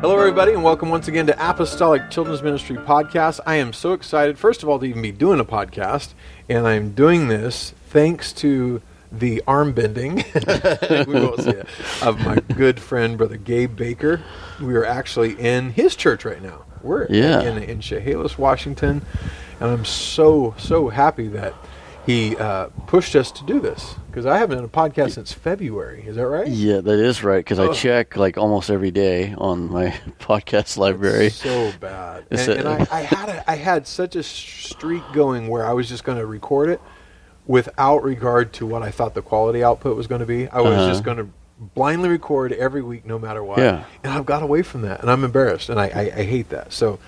Hello, everybody, and welcome once again to Apostolic Children's Ministry Podcast. I am so excited, first of all, to even be doing a podcast, and I'm doing this thanks to the arm bending we won't see it, of my good friend, Brother Gabe Baker. We are actually in his church right now. We're Yeah. in, in Chehalis, Washington, and I'm so, so happy that he uh, pushed us to do this because I haven't done a podcast since February. Is that right? Yeah, that is right because I Oh. check like almost every day on my podcast library. so bad. And, and I, I had a, I had such a streak going where I was just going to record it without regard to what I thought the quality output was going to be. I was Uh-huh. just going to blindly record every week, no matter what. Yeah. And I've got away from that, and I'm embarrassed, and I, I, I hate that. So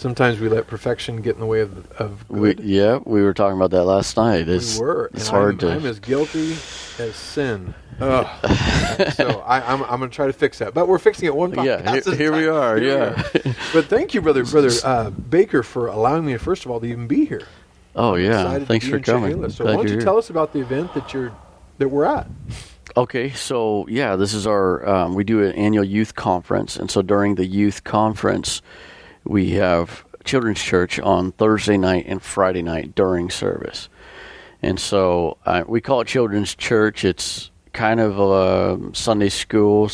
sometimes we let perfection get in the way of of We, yeah, we were talking about that last night. We It's, were. It's and hard I'm, to. I'm as guilty as sin. So I, I'm, I'm going to try to fix that. But we're fixing it one podcast. yeah, at here, a here we are. Here we yeah. but thank you, brother, brother uh, Baker, for allowing me, first of all, to even be here. oh yeah. Thanks for coming. Chehalis. So Glad why don't you're here. tell us about the event that you're that we're at? Okay, so yeah, this is our um, we do an annual youth conference, and so during the youth conference, we have children's church on Thursday night and Friday night during service, and so uh, we call it children's church. It's kind of a Sunday school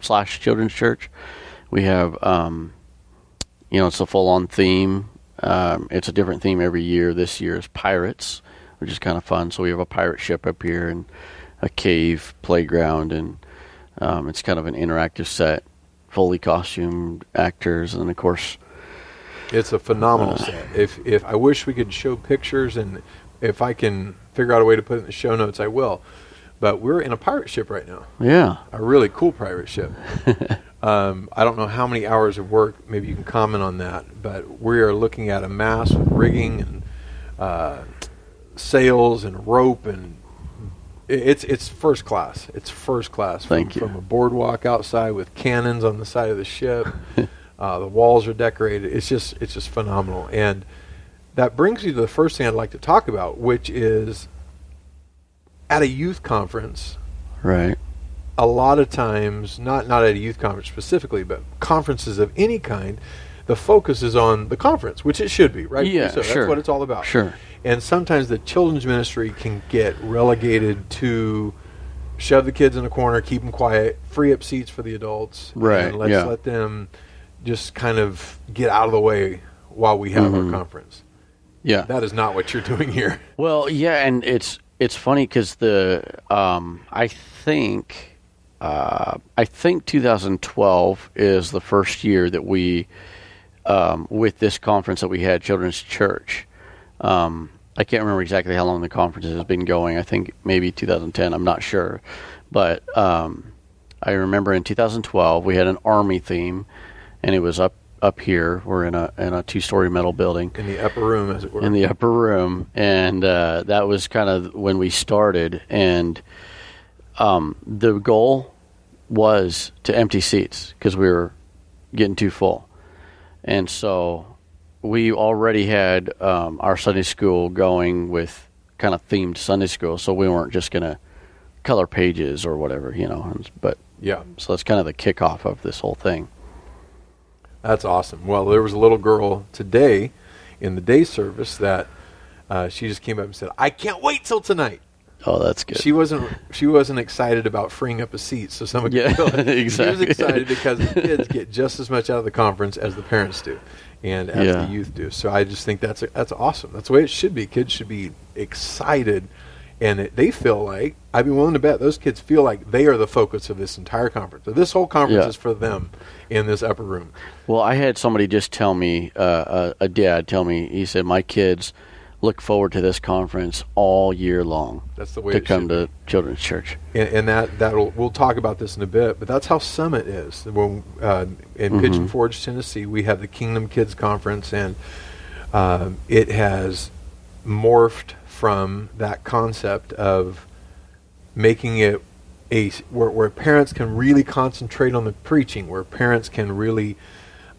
slash children's church. We have, um, you know, it's a full on theme. Um, it's a different theme every year. This year is pirates, which is kind of fun. So we have a pirate ship up here and a cave playground, and um, it's kind of an interactive set, fully costumed actors, and of course, It's a phenomenal Uh. set. If if I wish we could show pictures, and if I can figure out a way to put it in the show notes, I will. But we're in a pirate ship right now, yeah, a really cool pirate ship. um, I don't know how many hours of work. Maybe you can comment on that. But we are looking at a mast with rigging and uh, sails and rope and it's it's first class. It's first class. Thank from, you. From a boardwalk outside with cannons on the side of the ship. uh, the walls are decorated. It's just it's just phenomenal. And that brings you to the first thing I'd like to talk about, which is at a youth conference. right, A lot of times, not not at a youth conference specifically, but conferences of any kind, the focus is on the conference, which it should be, right? Yeah, so sure. That's what it's all about. Sure. And sometimes the children's ministry can get relegated to shove the kids in a corner, keep them quiet, free up seats for the adults, Right, And let's yeah. let them just kind of get out of the way while we have Mhm. our conference. yeah. That is not what you're doing here. Well, yeah, and it's it's funny because the um, I think uh, I think 2012 is the first year that we um, with this conference that we had Children's Church. Um, I can't remember exactly how long the conference has been going. I think maybe 2010. I'm not sure, but um, I remember in 2012 we had an army theme, and it was up up here. We're in a in a two story metal building In the upper room, as it were. in the upper room, and uh, that was kind of when we started. And um, the goal was to empty seats because we were getting too full, and so we already had um, our Sunday school going with kind of themed Sunday school, so we weren't just gonna color pages or whatever, you know. But yeah, so that's kind of the kickoff of this whole thing. That's awesome. Well, there was a little girl today in the day service that uh, she just came up and said, "I can't wait till tonight." Oh, that's good. She wasn't. She wasn't excited about freeing up a seat so some Yeah, it. She was excited because the kids get just as much out of the conference as the parents do, and as Yeah. the youth do. So I just think that's that's awesome. That's the way it should be. Kids should be excited, and it, they feel like I'd be willing to bet those kids feel like they are the focus of this entire conference. So this whole conference Yeah. is for them in this upper room. Well, I had somebody just tell me, uh, a, a dad tell me, he said, my kids look forward to this conference all year long That's the way to come to Children's Church. and, and that that'll we'll talk about this in a bit. But that's how Summit is. When uh, in Mhm. Pigeon Forge, Tennessee, we have the Kingdom Kids Conference, and um, it has morphed from that concept of making it a where, where parents can really concentrate on the preaching, where parents can really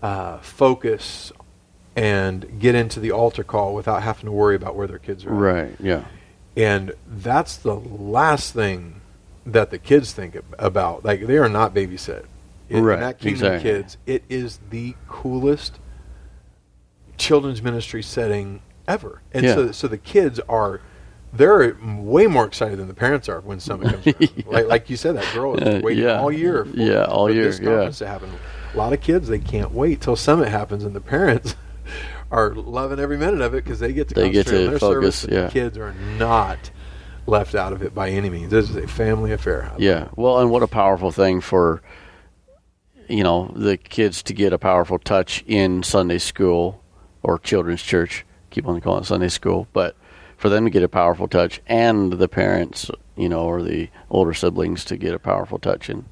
uh, focus and get into the altar call without having to worry about where their kids are. at. Right. Yeah. And that's the last thing that the kids think about. Like they are not babysit. in, Right, that Kingdom exactly. Kids, it is the coolest children's ministry setting ever. And so, Yeah. so the kids are they're way more excited than the parents are when Summit comes around. like, like you said, that girl is Uh, waiting yeah. all year for, Yeah, all year, this yeah. to happen. A lot of kids they can't wait till Summit happens, and the parents are loving every minute of it because they get to They get to their focus, service. yeah. The kids are not left out of it by any means. This is a family affair. I Yeah. Well, and what a powerful thing for you know the kids to get a powerful touch in Sunday school or children's church. Keep on calling it Sunday school, but for them to get a powerful touch, and the parents, you know, or the older siblings to get a powerful touch in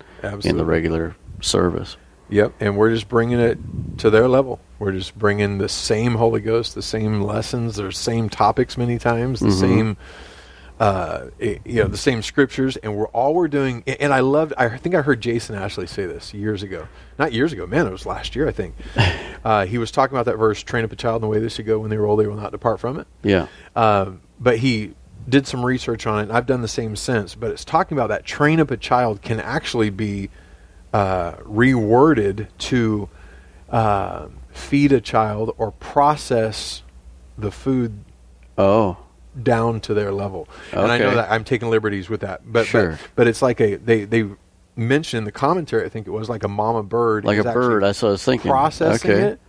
in the regular service. Yep, and we're just bringing it to their level. We're just bringing the same Holy Ghost, the same lessons, the same topics many times, the Mhm. same, uh, you know, the same scriptures, and we're all we're doing. And I loved. I think I heard Jason Ashley say this years ago. Not years ago, man. It was last year, I think. uh, he was talking about that verse: "Train up a child in the way they should go. When they are old, they will not depart from it." Yeah. Um, but he did some research on it, and I've done the same since. But it's talking about that train up a child can actually be uh, reworded to uh, feed a child or process the food Oh. Down to their level. And I know that I'm taking liberties with that, but Sure. but, but it's like a they they mentioned in the commentary. I think it was like a mama bird, Like a bird. That's what I was thinking. processing okay. it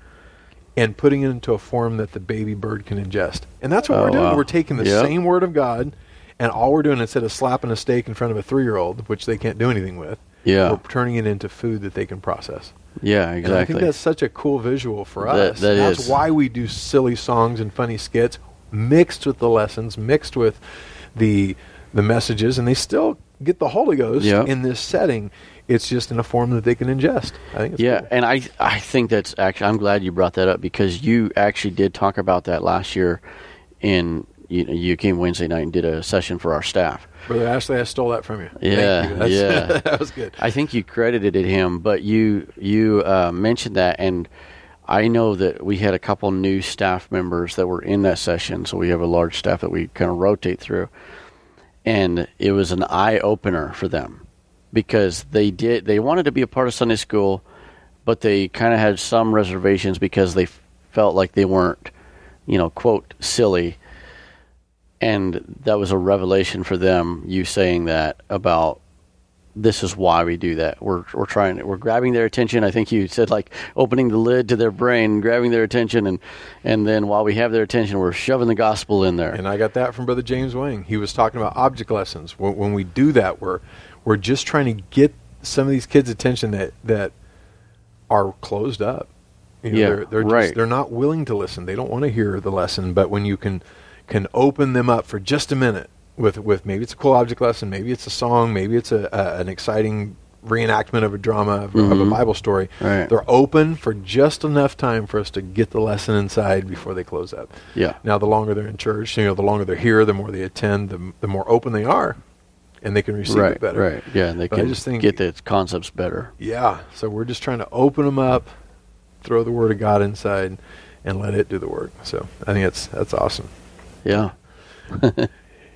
and putting it into a form that the baby bird can ingest. And that's what Oh, we're doing. wow. We're taking the Yep. same word of God, and all we're doing instead of slapping a steak in front of a three-year-old, which they can't do anything with, Yeah. we're turning it into food that they can process. Yeah. And I Exactly. think that's such a cool visual for That- us. that that's is. why we do silly songs and funny skits mixed with the lessons, mixed with the the messages, and they still get the Holy Ghost Yep. in this setting. It's just in a form that they can ingest. I think it's yeah, cool. and I I think that's actually I'm glad you brought that up because you actually did talk about that last year. In you, know, you came Wednesday night and did a session for our staff. Brother Ashley, I stole that from you. Yeah, you. Yeah. that was good. I think you credited him, but you you uh, mentioned that, and I know that we had a couple new staff members that were in that session. So we have a large staff that we kind of rotate through, and it was an eye opener for them because they did they wanted to be a part of Sunday school, but they kind of had some reservations because they felt like they weren't, you know, quote silly. And that was a revelation for them. You saying that about this is why we do that. We're we're trying we're grabbing their attention. I think you said like opening the lid to their brain, grabbing their attention, and and then while we have their attention, we're shoving the gospel in there. And I got that from Brother James Wang. He was talking about object lessons. When, when we do that, we're we're just trying to get some of these kids' attention that that are closed up. You know, Yeah, they're, they're right. Just, they're not willing to listen. They don't want to hear the lesson. But when you can can open them up for just a minute with with maybe it's a cool object lesson, maybe it's a song, maybe it's a, a an exciting reenactment of a drama of, of a Mhm. Bible story. Right. They're open for just enough time for us to get the lesson inside before they close up. Yeah. Now, the longer they're in church, you know, the longer they're here, the more they attend, the, the more open they are, and they can receive right, it better. right, yeah, and they But I can just think- get the concepts better. Yeah. So we're just trying to open them up, throw the Word of God inside, and let it do the work. So I think that's that's awesome. Yeah,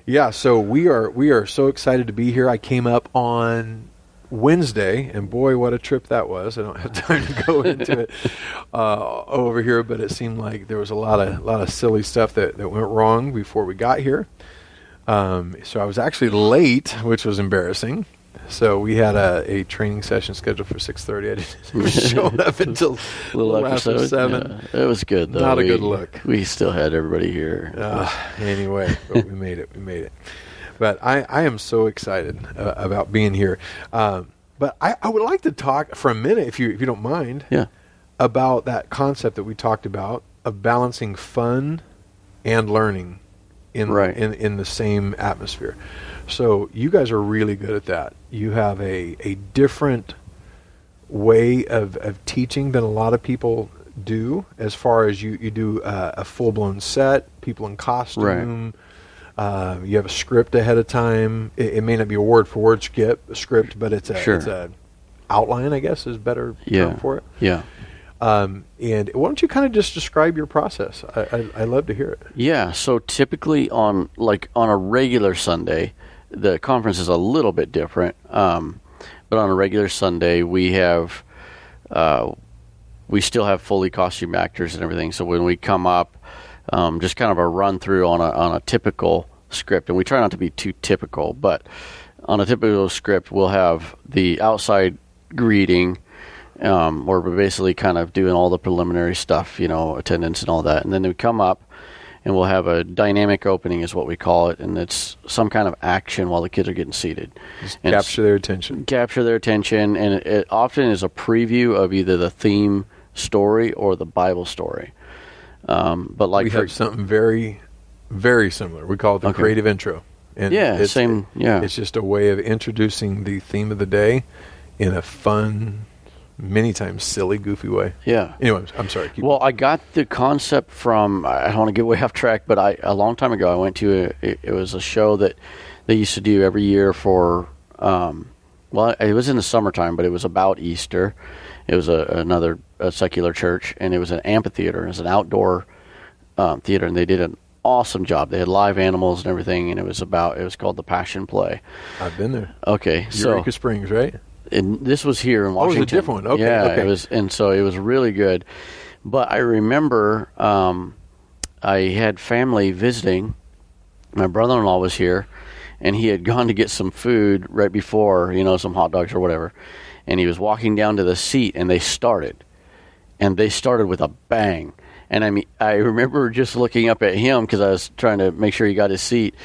Yeah. So we are we are so excited to be here. I came up on Wednesday, and boy, what a trip that was! I don't have time to go into it uh, over here, but it seemed like there was a lot of a lot of silly stuff that, that went wrong before we got here. Um, so I was actually late, which was embarrassing. So we had a, a training session scheduled for six thirty. I didn't show up until a little after episode. seven. Yeah, it was good though. Not a good look. We still had everybody here. Uh, anyway, but we made it. We made it. But I, I am so excited uh, about being here. Um, but I, I would like to talk for a minute, if you if you don't mind, yeah, about that concept that we talked about of balancing fun and learning in Right. in in the same atmosphere. So you guys are really good at that. You have a a different way of, of teaching than a lot of people do as far as you, you do uh, a full blown set, people in costume. Uh, you have a script ahead of time. It, it may not be a word for word script, script, but it's a Sure. it's a outline. I guess is better Yeah. term for it. yeah, Um, and why don't you kind of just describe your process? I, I, I love to hear it. yeah. So typically on like on a regular Sunday, the conference is a little bit different. Um, but on a regular Sunday we have uh, we still have fully costume actors and everything. So when we come up, um, just kind of a run through on a on a typical script, and we try not to be too typical, but on a typical script, we'll have the outside greeting, um, where we're basically kind of doing all the preliminary stuff, you know, attendance and all that, and then we come up. And we'll have a dynamic opening, is what we call it, and it's some kind of action while the kids are getting seated. And Capture their attention. capture their attention, and it, it often is a preview of either the theme story or the Bible story. Um, but like we for have something very, very similar. We call it the Okay. creative intro. And Yeah, it's, same- yeah. It's just a way of introducing the theme of the day in a fun, many times silly, goofy way. yeah. Anyway, I'm sorry. Keep Well, I got the concept from I don't want to get way off track, but I a long time ago I went to a, it, it was a show that they used to do every year for um, well it was in the summertime, but it was about Easter. It was a, another a secular church, and it was an amphitheater. It was an outdoor um, theater, and they did an awesome job. They had live animals and everything, and it was about it was called the Passion Play. I've been there. Okay, so Eureka Springs, right? And this was here in Washington. Oh, it was a different one. Okay, yeah, okay. it was, and so it was really good. But I remember um, I had family visiting. My brother-in-law was here, and he had gone to get some food right before, you know, some hot dogs or whatever. And he was walking down to the seat, and they started, and they started with a bang. And I mean, I remember just looking up at him because I was trying to make sure he got his seat,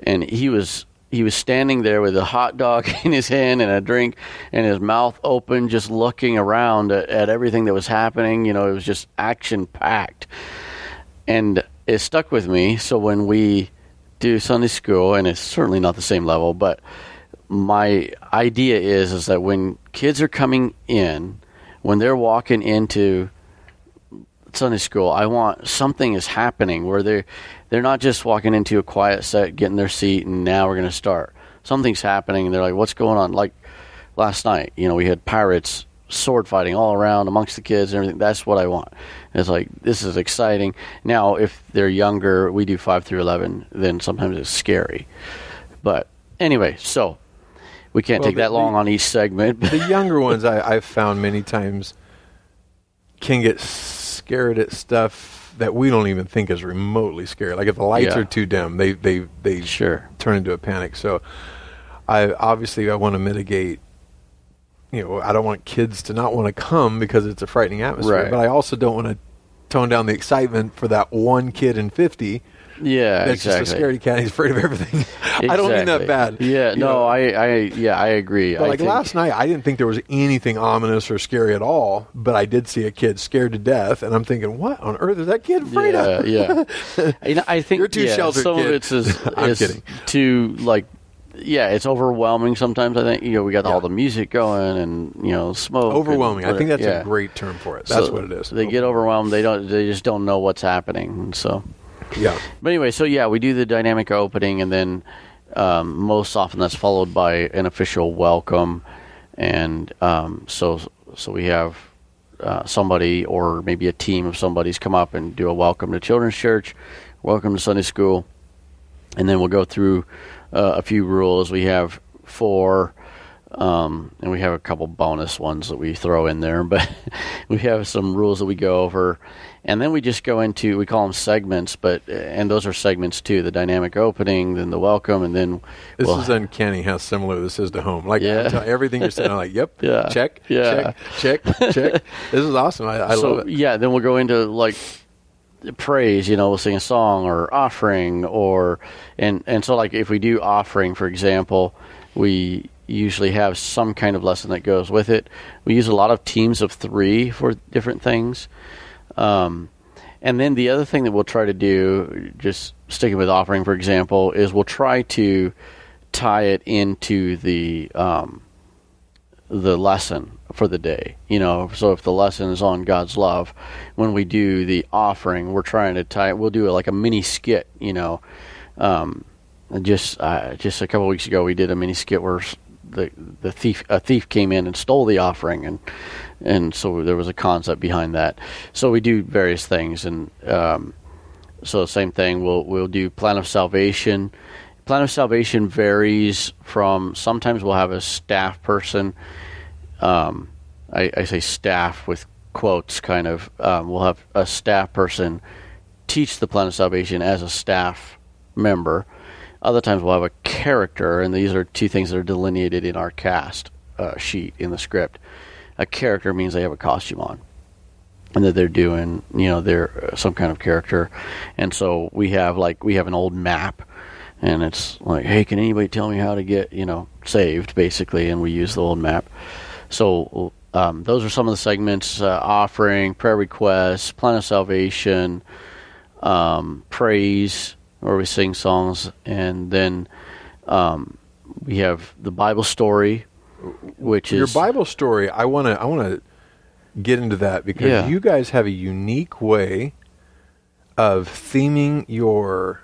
and he was he was standing there with a hot dog in his hand and a drink and his mouth open, just looking around at, at everything that was happening. You know, it was just action packed, and it stuck with me. So when we do Sunday school, and it's certainly not the same level, but my idea is is that when kids are coming in, when they're walking into Sunday school, I want something is happening where they're they're not just walking into a quiet set, getting their seat, and now we're going to start. Something's happening, and they're like, "What's going on?" Like last night, you know, we had pirates sword fighting all around amongst the kids and everything. That's what I want. It's like this is exciting. Now, if they're younger, we do five through eleven. Then sometimes it's scary. But anyway, so we can't Well, take the- that long the- on each segment. the younger ones I, I've found many times can get scared at stuff that we don't even think is remotely scary. Like if the lights Yeah. are too dim, they they they Sure. turn into a panic. So I obviously I want to mitigate. You know, I don't want kids to not want to come because it's a frightening atmosphere. Right. But I also don't want to tone down the excitement for that one kid in fifty yeah, that's exactly. just a scaredy cat. He's afraid of everything. I don't mean that bad. Yeah, no, know? I, I, yeah, I agree. But I like think- last night, I didn't think there was anything ominous or scary at all. But I did see a kid scared to death, and I'm thinking, what on earth is that kid afraid yeah, of? yeah. You know, I think You're too yeah, sheltered, Some kid. of it's is, I'm is kidding. too like, yeah, it's overwhelming sometimes. I think you know we got Yeah. all the music going and you know smoke. Overwhelming. I think that's yeah. a great term for it. That's So what it is. They get overwhelmed. They don't. They just don't know what's happening. So, Yeah. but anyway, so yeah, we do the dynamic opening, and then um, most often that's followed by an official welcome, and um, so so we have uh, somebody or maybe a team of somebody's come up and do a welcome to Children's Church, welcome to Sunday School, and then we'll go through uh, a few rules. We have four. Um, and we have a couple bonus ones that we throw in there, but we have some rules that we go over, and then we just go into we call them segments, but and those are segments too: the dynamic opening, then the welcome, and then This we'll- is uncanny how similar this is to home. Like Yeah. Everything you're saying, I'm like, yep, Yeah. check, Yeah. check, check, check. This is awesome. I, I so love it. yeah, then we'll go into like praise. You know, we'll sing a song or offering, or and and so like if we do offering, for example, we usually have some kind of lesson that goes with it. We use a lot of teams of three for different things. Um, and then the other thing that we'll try to do, just sticking with offering, for example, is we'll try to tie it into the um, the lesson for the day. You know, so if the lesson is on God's love, when we do the offering, we're trying to tie. It. We'll do like a mini skit. You know, um, just uh, just a couple weeks ago, we did a mini skit where the the thief a thief came in and stole the offering, and and so there was a concept behind that. So we do various things, and um, so same thing. We'll we'll do plan of salvation. Plan of Salvation varies from sometimes we'll have a staff person. Um, I, I say staff with quotes, kind of. Um, we'll have a staff person teach the Plan of Salvation as a staff member. Other times we'll have a character, and these are two things that are delineated in our cast uh, sheet in the script. A character means they have a costume on and that they're doing you know they're uh, some kind of character and so we have like we have an old map and it's like hey can anybody tell me how to get you know saved basically and we use the old map so um, those are some of the segments uh, offering prayer requests plan of salvation um, praise where we sing songs and then um, we have the bible story which Your is your Bible story, I want to I want to get into that because Yeah. you guys have a unique way of theming your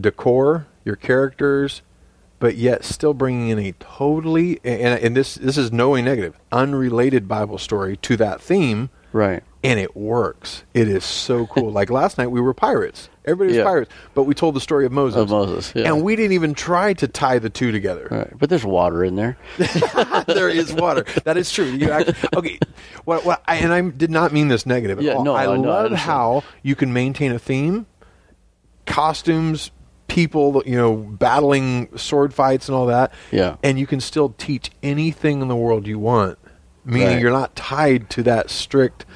decor, your characters, but yet still bringing in a totally and, and this this is no way negative, unrelated Bible story to that theme, right and it works. It is so cool. like last night, we were pirates. Everybody was Yeah. pirates, but we told the story of Moses. of moses yeah And we didn't even try to tie the two together. right. but there's water in there there is water. That is true. You act, okay. What, what, I, and I did not mean this negative at Yeah, all. no, I I know, I love how you can maintain a theme, costumes, people, you know, battling sword fights and all that. Yeah. And you can still teach anything in the world you want, meaning Right. you're not tied to that strict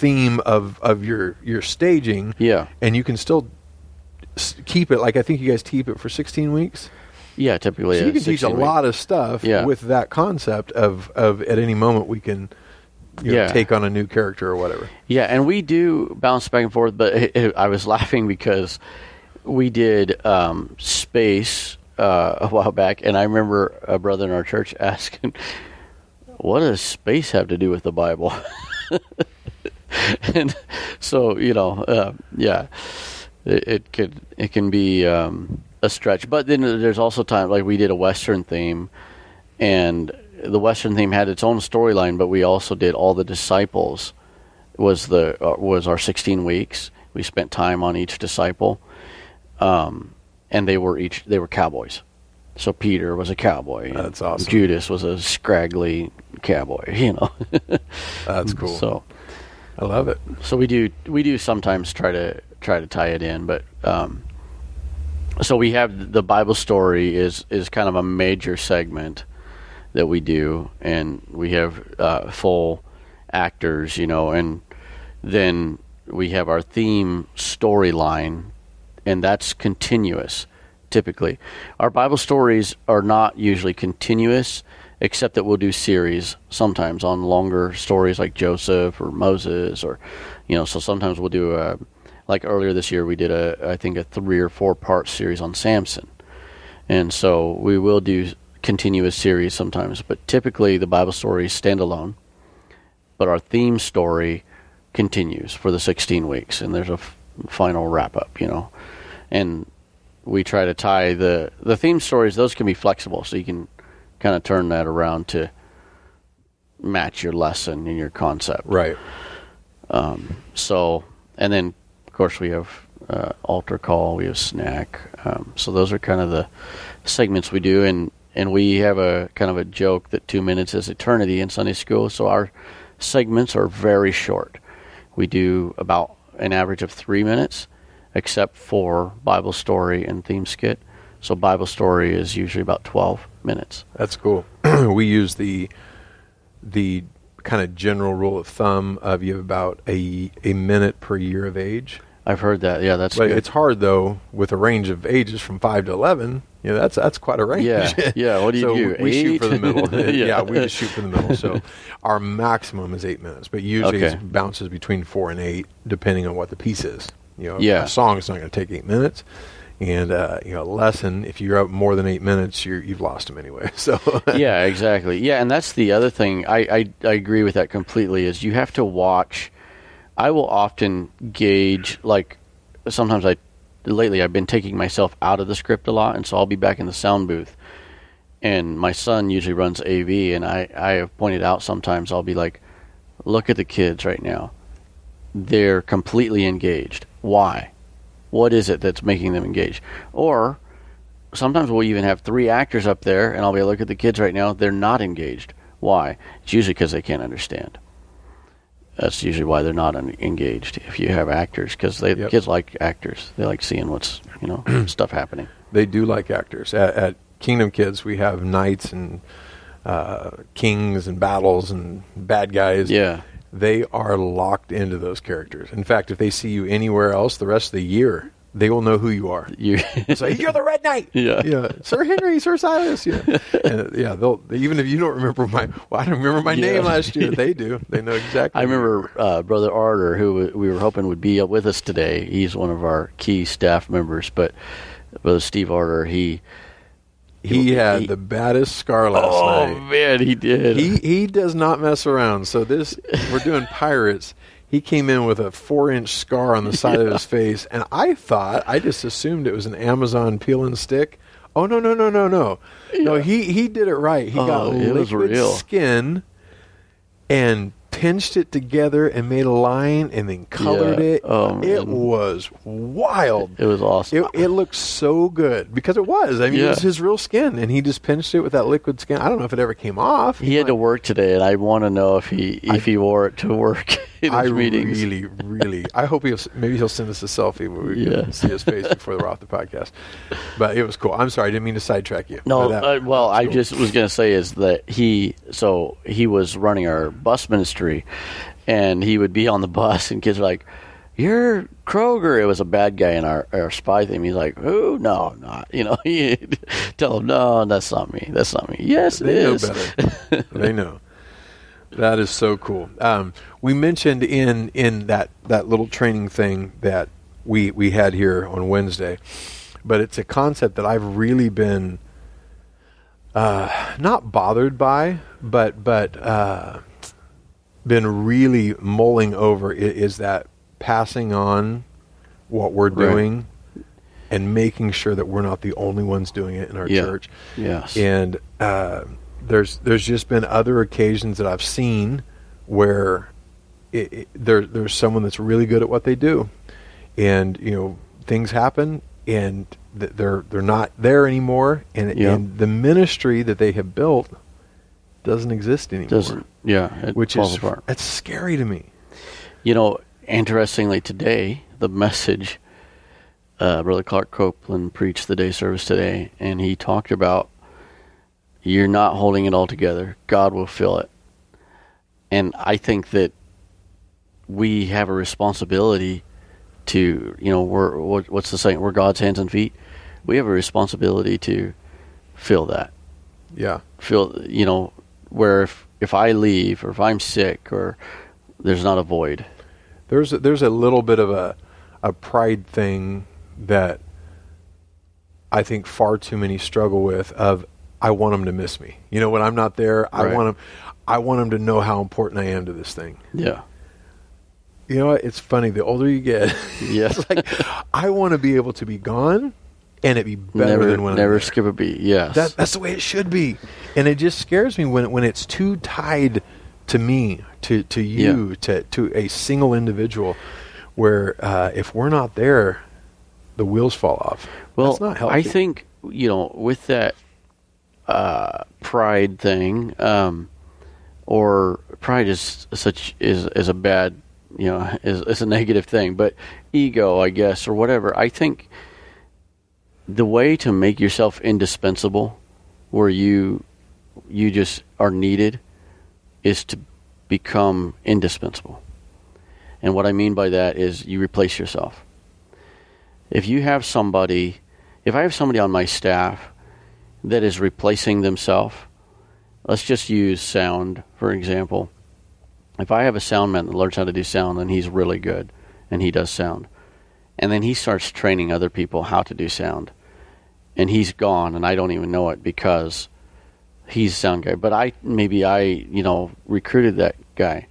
theme of, of your, your staging. Yeah. And you can still s- keep it, like I think you guys keep it for 16 weeks. Yeah, typically. So you can teach a week. lot of stuff Yeah. with that concept of, of at any moment we can you know, Yeah. take on a new character or whatever. Yeah, and we do bounce back and forth, but it, it- I was laughing because we did um, space uh, a while back, and I remember a brother in our church asking, "What does space have to do with the Bible?" and so you know, uh, yeah, it, it could it can be um, a stretch, but then there's also time like we did a Western theme, and the Western theme had its own storyline, but we also did all the disciples was the uh, was our 16 weeks. We spent time on each disciple, um, and they were each they were cowboys. So Peter was a cowboy. That's awesome. Judas was a scraggly cowboy. You know. That's cool. So I love it. so we do we do sometimes try to try to tie it in, but um, so we have the Bible story is is kind of a major segment that we do, and we have uh, full actors, you know, and then we have our theme storyline, and that's continuous. Typically, our Bible stories are not usually continuous, except that we'll do series sometimes on longer stories like Joseph or Moses, or you know. So sometimes we'll do a like earlier this year we did a I think a three or four part series on Samson, and so we will do continuous series sometimes, but typically the Bible stories stand alone. But our theme story continues for the 16 weeks, and there's a f- final wrap up, you know. And we try to tie the the theme stories; those can be flexible, so you can kind of turn that around to match your lesson and your concept. Right. So, and then of course we have uh, altar call, we have snack. Um, so those are kind of the segments we do, and and we have a kind of a joke that two minutes is eternity in Sunday school. So our segments are very short. We do about an average of three minutes, except for Bible story and theme skit. So Bible story is usually about twelve minutes. That's cool. we use the the kind of general rule of thumb of you have about a a minute per year of age. I've heard that. Yeah, that's it's hard though with a range of ages from five to eleven. You know, that's that's quite a range. Yeah, yeah, what do you so do, We shoot for the middle. yeah. Yeah. we just shoot for the middle. So our maximum is eight minutes, but usually Okay. it bounces between four and eight, depending on what the piece is. You know, Yeah. a song is not going to take eight minutes. And uh, you know, a lesson. If you're up more than eight minutes, you're, you've lost them anyway. So yeah, exactly. Yeah, and that's the other thing. I, I I agree with that completely. Is you have to watch. I will often gauge like sometimes I lately I've been taking myself out of the script a lot, and so I'll be back in the sound booth. And my son usually runs AV, and I I have pointed out sometimes I'll be like, look at the kids right now. They're completely engaged. Why? What is it that's making them engage? Or sometimes we'll even have three actors up there, and I'll be look at the kids right now. They're not engaged. Why? It's usually because they can't understand. That's usually why they're not un- engaged. If you have actors, because they Yep. kids like actors, they like seeing what's you know stuff happening. They do like actors. At, at Kingdom Kids, we have knights and uh, kings and battles and bad guys. Yeah, They are locked into those characters. In fact, if they see you anywhere else the rest of the year, they will know who you are. you. It's like you're the Red Knight. Yeah. yeah, Sir Henry, Sir Silas. Yeah, and, yeah. They'll even if you don't remember my, well, I don't remember my Yeah. name last year. They do. They know exactly. I remember uh, Brother Arter, who we were hoping would be up with us today. He's one of our key staff members, but Brother Steve Arter, he. He had he- the baddest scar last Oh night. Oh man, he did. He he does not mess around. So this we're doing pirates. He came in with a four inch scar on the side of his face, and I thought I just assumed it was an Amazon peel and stick. Oh no no no no no no! He he did it right. He got Oh, was liquid real. skin and pinched it together and made a line and then colored Yeah. it. Oh, it was wild. it was awesome. It, it looked so good because it was. I mean, it was his real skin, and he just pinched it with that liquid skin. I don't know if it ever came off. he had to work today, and I want to know if he if he wore it to work in I meetings. really, really. I hope he'll maybe he'll send us a selfie where we Yeah. can see his face before we're off the podcast. But it was cool. I'm sorry, I didn't mean to sidetrack you. No, uh, well, I just was going to say is that he so he was running our bus ministry, and he would be on the bus, and kids were like, "You're Kroger." It was a bad guy in our, our spy thing. He's like, "Who? No, not." You know, he tell him, "No, that's not me. That's not me." Yes, it they know better. they know. That is so cool. Um, we mentioned in in that that little training thing that we we had here on Wednesday, but it's a concept that I've really been uh, not bothered by, but but uh, been really mulling over. i- Is that passing on what we're Right. doing and making sure that we're not the only ones doing it in our Yeah. church? Yes. and uh, there's there's just been other occasions that I've seen where it, it, there there's someone that's really good at what they do, and you know things happen and th- they're they're not there anymore, and Yeah. and the ministry that they have built doesn't exist anymore, Doesn't yeah? Which is apart. that's scary to me. You know, interestingly, today the message, uh, Brother Clark Copeland preached the day service today, and he talked about you're not holding it all together. God will fill it, and I think that we have a responsibility to, you know, we're what's the saying? We're God's hands and feet. We have a responsibility to fill that Yeah, Fill, you know where if if I leave or if I'm sick or there's not a void. there's a, there's a little bit of a a pride thing that I think far too many struggle with of I want them to miss me. You know, when I'm not there, I want them I want them to know how important I am to this thing. Yeah. You know what? It's funny. The older you get, yes. like I want to be able to be gone and it be better never than when never I'm there. skip a beat. Yes. That, that's the way it should be, and it just scares me when when it's too tied to me, to to you, Yeah. to to a single individual, where uh, if we're not there, the wheels fall off. well, that's not healthy. I think you know with that uh, pride thing, um, or pride is such is is a bad you know is is a negative thing, but ego, I guess, or whatever. I think the way to make yourself indispensable, where you you just are needed, is to become indispensable. And what I mean by that is you replace yourself. If you have somebody, if I have somebody on my staff that is replacing themselves, let's just use sound, for example. If I have a sound man that learns how to do sound then he's really good and he does sound, and then he starts training other people how to do sound, and he's gone and I don't even know it because he's a sound guy, but I maybe I, you know, recruited that guy.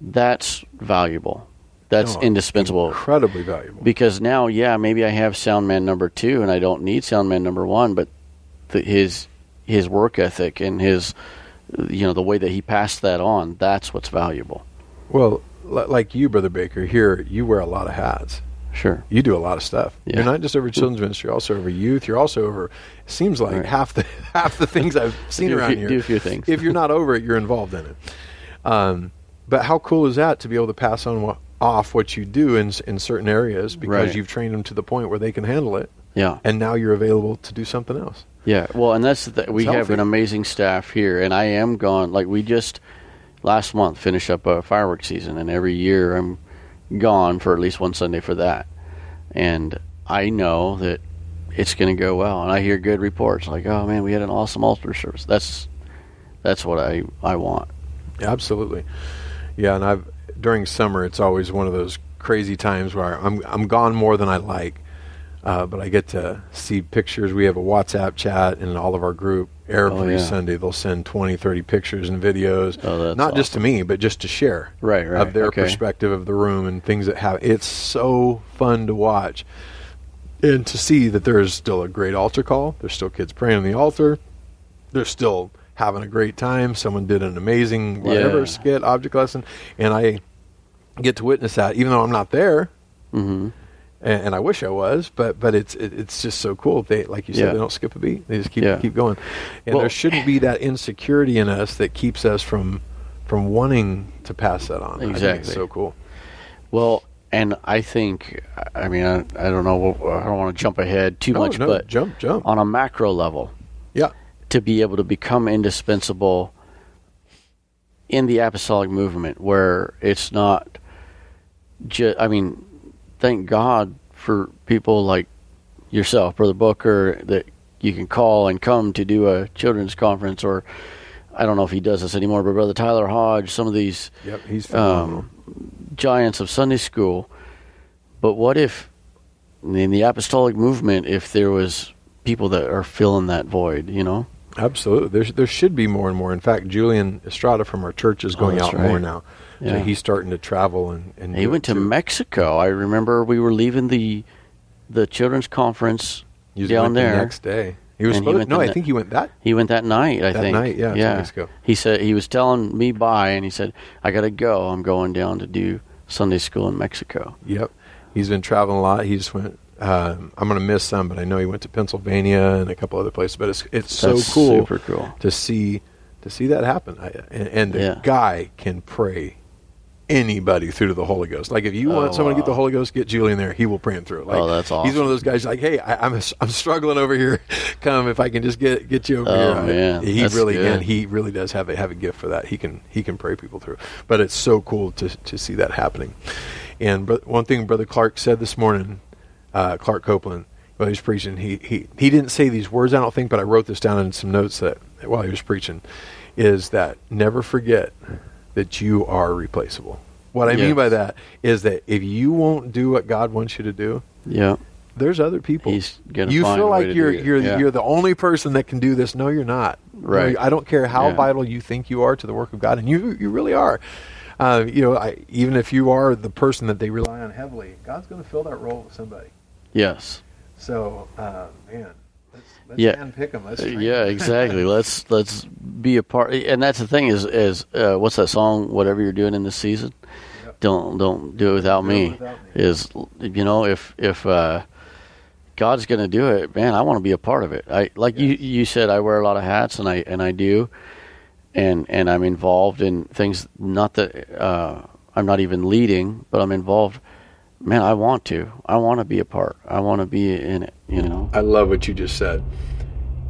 That's valuable. That's No, indispensable incredibly valuable. because now, yeah, maybe I have sound man number two, and I don't need sound man number one, but the, his his work ethic and his you know the way that he passed that on that's what's valuable well, li- like you, brother Baker, here you wear a lot of hats. Sure. You do a lot of stuff. Yeah. You're not just over children's ministry, you're also over youth. You're also over. It seems like Right. half the half the things I've seen around few- here. do a few things. If you're not over it, you're involved in it. Um, but how cool is that to be able to pass on wha- off what you do in in certain areas because Right. you've trained them to the point where they can handle it, Yeah. and now you're available to do something else. Yeah, well, and that's the, we have an amazing staff here, and I am gone. Like we just last month finished up a fireworks season, and every year I'm gone for at least one Sunday for that, and I know that it's going to go well, and I hear good reports like, "Oh man, we had an awesome altar service." That's that's what I I want. Absolutely. Yeah, and I've during summer it's always one of those crazy times where I'm I'm gone more than I like. Uh, but I get to see pictures. We have a WhatsApp chat in all of our group. Every Oh, yeah. Sunday they'll send 20, 30 pictures and videos. Oh, that's Not just to me, but just to share. Right, right, Of their okay. perspective of the room and things that have. It's so fun to watch. And to see that there is still a great altar call. There's still kids praying on the altar. They're still having a great time. Someone did an amazing whatever Yeah. skit, object lesson, and I get to witness that, even though I'm not there, hmm and, and I wish I was. But but it's it, it's just so cool. They like you said, Yeah. they don't skip a beat. They just keep Yeah. keep going, and Well- there shouldn't be that insecurity in us that keeps us from from wanting to pass that on. I think it's Exactly. so cool. Well, and I think I mean I, I don't know I don't want to jump ahead too No, much, no, but jump jump. on a macro level. Yeah. to be able to become indispensable in the apostolic movement where it's not just i mean thank god for people like yourself brother booker that you can call and come to do a children's conference or i don't know if he does this anymore but brother tyler hodge some of these Yep. He's um, giants of Sunday school. But what if in the apostolic movement, if there was people that are filling that void, you know? Absolutely. There's, there should be more and more. In fact, Julian Estrada from our church is Oh, going that's out more right. Now. So he's starting to travel and, and He went to too. Mexico. I remember we were leaving the the children's conference He was down went the there. next day. He was And he no, I think he went that. He went that night, I That think. night, yeah, yeah. ago. He said he was telling me bye, and he said, "I got to go. I'm going down to do Sunday school in Mexico." Yep. He's been traveling a lot. He just went. Um, I'm going to miss some, but I know he went to Pennsylvania and a couple other places. But it's it's That's so cool super cool. to see to see that happen. I, and, and the Yeah. guy can pray anybody through to the Holy Ghost. Like if you Oh, want someone to get the. Holy Ghost, get Julian there. He will pray him through. Like, Oh, that's awesome. He's one of those guys. Like, hey, I, I'm I'm struggling over here. Come if I can just get get you over Oh, here. I- man. he That's really good. and he really does have a have a gift for that. He can he can pray people through. But it's so cool to to see that happening. And bro- one thing Brother Clark said this morning, uh, Clark Copeland, while he was preaching, he, he he didn't say these words, I don't think, but I wrote this down in some notes that while he was preaching, is that never forget that you are replaceable. What I mean by that is that if you won't do what God wants you to do, Yeah. there's other people. He's gonna you feel like you're you're Yeah. you're the only person that can do this. No, you're not. No, Right. I don't care how Yeah. vital you think you are to the work of God, and you you really are. Uh, you know, I, even if you are the person that they rely on heavily, God's going to fill that role with somebody. Yes. So, uh, man, let's, Yeah. handpick them. Let's Uh, yeah, exactly. let's let's be a part. And that's the thing is is uh, what's that song? Whatever you're doing in this season, Yep. don't don't do it without Do me. without me. Is you know if if uh, God's going to do it, man, I want to be a part of it. I like you you said I wear a lot of hats, and I and I do, and and I'm involved in things. Not that uh, I'm not even leading, but I'm involved. Man, I want to. I want to be a part. I want to be in it. You know. I love what you just said.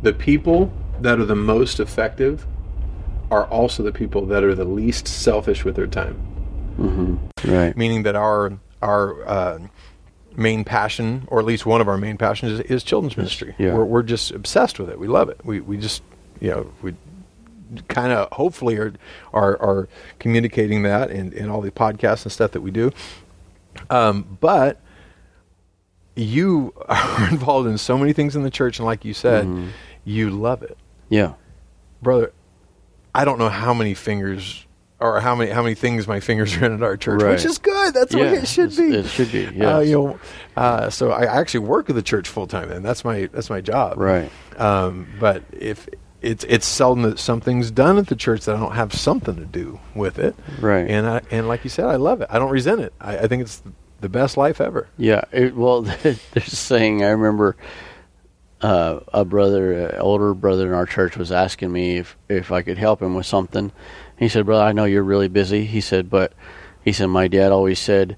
The people that are the most effective are also the people that are the least selfish with their time. hmm Right. meaning that our our uh, main passion, or at least one of our main passions, is, is children's ministry. yeah. We're, we're just obsessed with it. We love it. We we just you know we kind of hopefully are, are are communicating that in, in all the podcasts and stuff that we do. Um, but you are involved in so many things in the church, and like you said, Mhm. you love it, Yeah. brother. I don't know how many fingers. Or how many how many things my fingers are in at our church, Right. which is good. That's the way Yeah, it should be. it should be, Uh, you know, uh, so I actually work at the church full time, and that's my that's my job. Right. Um, but if it's it's seldom that something's done at the church that I don't have something to do with it. Right. And I, and like you said, I love it. I don't resent it. I, I think it's the best life ever. Yeah. It, well, there's a saying I remember uh, a brother, an older brother in our church, was asking me if if I could help him with something. He said, "Brother, I know you're really busy." He said, "But he said my dad always said,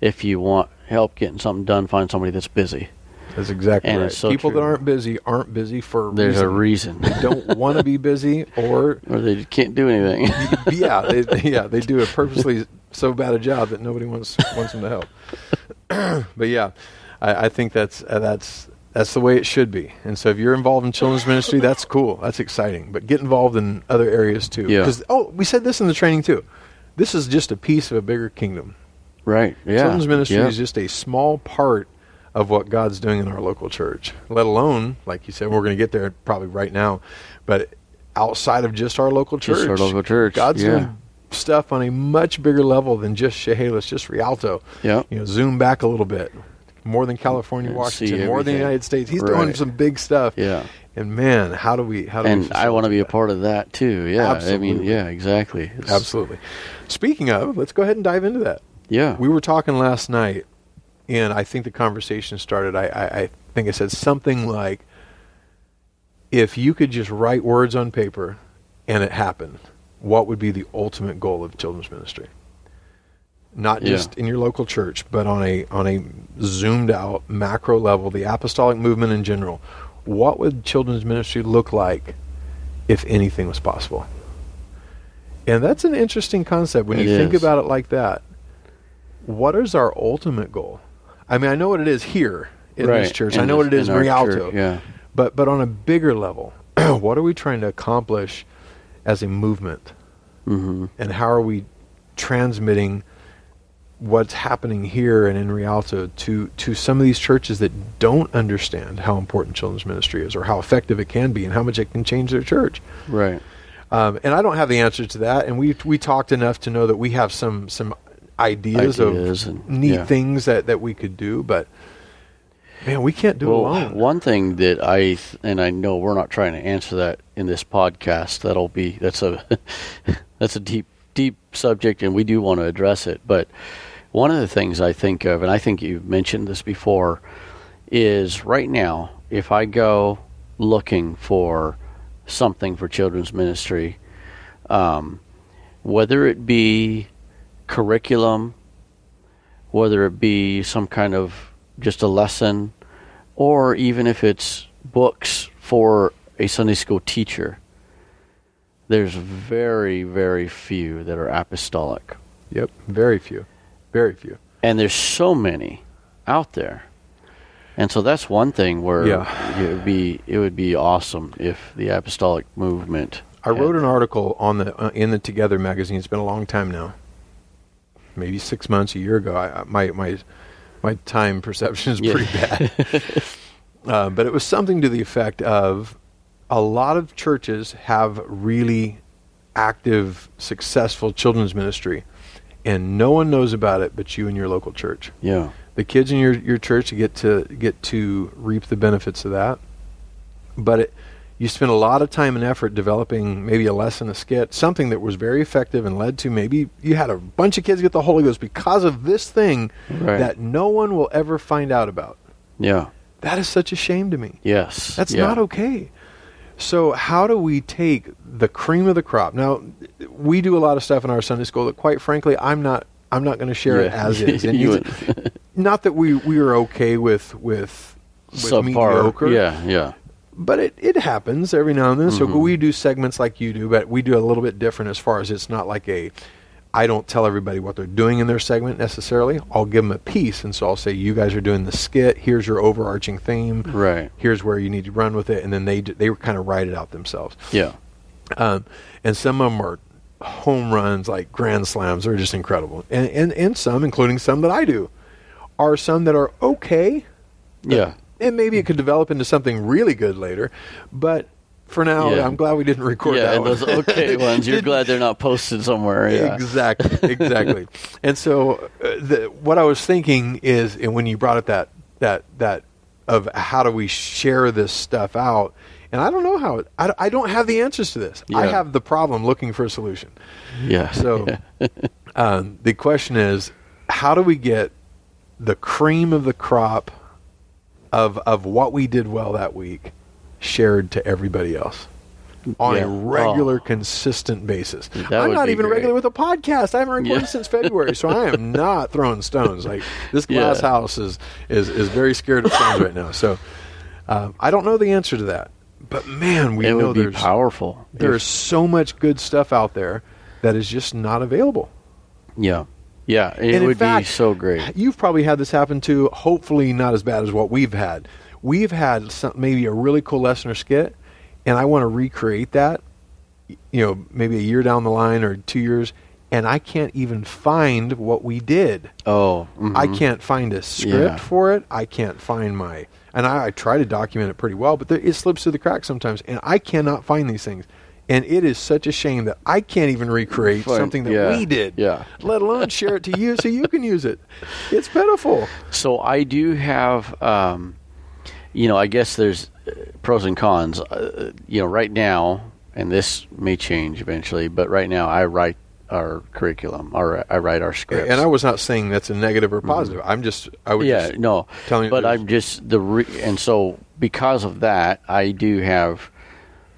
if you want help getting something done, find somebody that's busy." That's exactly And right. it's so People true. that aren't busy aren't busy for a There's reason. a reason, They don't want to be busy, or or they can't do anything. yeah, they, yeah, they do a purposely so bad a job that nobody wants wants them to help. but yeah, I, I think that's uh, that's that's the way it should be. And so, if you're involved in children's ministry, that's cool, that's exciting. But get involved in other areas too. Yeah. 'Cause- oh, we said this in the training too. This is just a piece of a bigger kingdom. right? Yeah. Children's ministry yeah. is just a small part of what God's doing in our local church. Let alone, like you said, we're going to get there probably right now, but outside of just our local church, Just our local church, God's yeah. doing stuff on a much bigger level than just Chehalis, just Rialto. Yeah. You know, zoom back a little bit. More than California, And Washington, more than the. United States. He's doing some big stuff. Yeah. And man, how do we? How do we? And I want to be a part of that too. Yeah. I mean, yeah, exactly. It's- Absolutely. Speaking of, let's go ahead and dive into that. Yeah. We were talking last night, and I think the conversation started. I, I, I think I said something like, "If you could just write words on paper, and it happened, what would be the ultimate goal of children's ministry? Not Yeah. just in your local church, but on a on a zoomed out macro level, the apostolic movement in general. What would children's ministry look like if anything was possible?" And that's an interesting concept when It you think about it like that what is our ultimate goal? I mean, I know what it is here in right. this church. In I know this- what it is in our Rialto. church, Yeah. But but on a bigger level, what are we trying to accomplish as a movement? hmm And how are we transmitting what's happening here and in Rialto to to some of these churches that don't understand how important children's ministry is or how effective it can be and how much it can change their church? Right. Um, and I don't have the answer to that. And we we talked enough to know that we have some some ideas, Ideas of and- neat yeah. things that, that we could do, but man, we can't do it alone. one thing that I th- and I know we're not trying to answer that in this podcast. That'll be that's a that's a deep deep subject, and we do want to address it. But one of the things I think of, and I think you've mentioned this before, is right now if I go looking for something for children's ministry, um, whether it be curriculum, whether it be some kind of just a lesson, or even if it's books for a Sunday school teacher, there's very, very few that are apostolic. Yep, very few, very few. And there's so many out there. And so that's one thing where Yeah. it would be it would be awesome if the apostolic movement. I wrote an article on the uh, in the Together magazine. It's been a long time now, maybe six months, a year ago. I, my my my time perception is Yeah. pretty bad. uh, but it was something to the effect of a lot of churches have really active, successful children's ministry, and no one knows about it but you and your local church. Yeah. The kids in your, your church get to get to reap the benefits of that. But it, you spend a lot of time and effort developing maybe a lesson, a skit, something that was very effective and led to maybe you had a bunch of kids get the Holy Ghost because of this thing Right. that no one will ever find out about. Yeah. That is such a shame to me. Yes. That's yeah. not okay. So how do we take the cream of the crop? Now, we do a lot of stuff in our Sunday school that, quite frankly, I'm not. I'm not going to share it as is. You not that we we are okay with with with Subpar. mediocre. Yeah. Yeah. But it, it happens every now and then. So Mhm. we do segments like you do, but we do a little bit different as far as it's not like a. I don't tell everybody what they're doing in their segment necessarily. I'll give them a piece, and so I'll say, "You guys are doing the skit. Here's your overarching theme. Right. Here's where you need to run with it," and then they d- they kind of write it out themselves. Yeah. Um, and some of them are home runs, like grand slams. They're just incredible. And, and and some, including some that I do, are some that are okay. Yeah. And maybe it could develop into something really good later. But for now, Yeah. I'm glad we didn't record yeah, that one. those okay ones. You're glad they're not posted somewhere. Yeah. Exactly, exactly. and so, uh, the, what I was thinking is, and when you brought up that that that of how do we share this stuff out, and I don't know how. It, I, I don't have the answers to this. I have the problem looking for a solution. Yeah. So, um, the question is, how do we get the cream of the crop of of what we did well that week shared to everybody else on Yeah. a regular, Oh. consistent basis. That I'm not even great. regular with a podcast. I haven't recorded Yeah. since February, so I am not throwing stones. Like this glass Yeah. house is is is very scared of stones right now. So um, I don't know the answer to that, but man, we it know there's powerful. there's If- so much good stuff out there that is just not available. yeah, yeah. It And would be so great. You've probably had this happen too. Hopefully, not as bad as what we've had. We've had some, maybe a really cool lesson or skit, and I want to recreate that. You know, maybe a year down the line or two years, and I can't even find what we did. Oh, I mhm. can't find a script Yeah. for it. I can't find my, and I, I try to document it pretty well, but there, it slips through the cracks sometimes, and I cannot find these things. And it is such a shame that I can't even recreate something that yeah, we did, yeah. let alone share it to you so you can use it. It's pitiful. So I do have, um, you know, I guess there's uh, pros and cons. Uh, you know, right now, and this may change eventually, but right now I write our curriculum, or I write our scripts. And I was not saying that's a negative or positive. I'm just, I would yeah, just no, telling you but I'm just the re- and so because of that, I do have,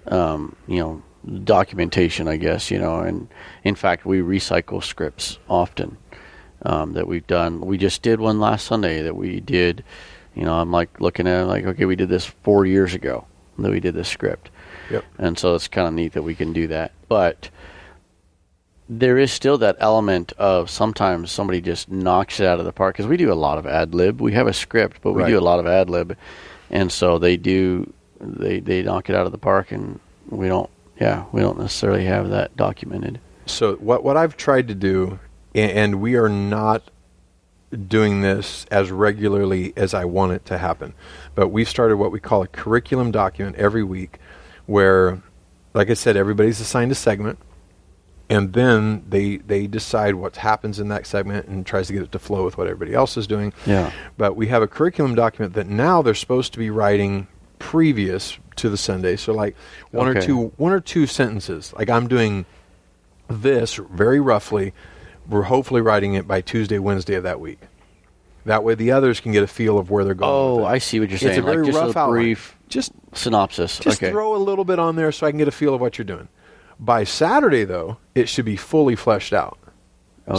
um, you know, documentation. I guess you know, and in fact, we recycle scripts often um, that we've done. We just did one last Sunday that we did. You know, I'm like looking at it like, okay, we did this four years ago that we did this script, Yep. and so it's kind of neat that we can do that. But there is still that element of sometimes somebody just knocks it out of the park because we do a lot of ad lib. We have a script, but we Right. do a lot of ad lib, and so they do they they knock it out of the park, and we don't. Yeah, we don't necessarily have that documented. So what what I've tried to do, and we are not doing this as regularly as I want it to happen, but we've started what we call a curriculum document every week, where, like I said, everybody's assigned a segment, and then they they decide what happens in that segment and tries to get it to flow with what everybody else is doing. Yeah. But we have a curriculum document that now they're supposed to be writing previous to the Sunday. So like one or two one or two sentences. Like I'm doing this very roughly. We're hopefully writing it by Tuesday, Wednesday of that week. That way the others can get a feel of where they're going. Oh. I see what you're saying. It's a very like just rough a outline. brief Just synopsis. just okay. throw a little bit on there so I can get a feel of what you're doing. By Saturday though, it should be fully fleshed out.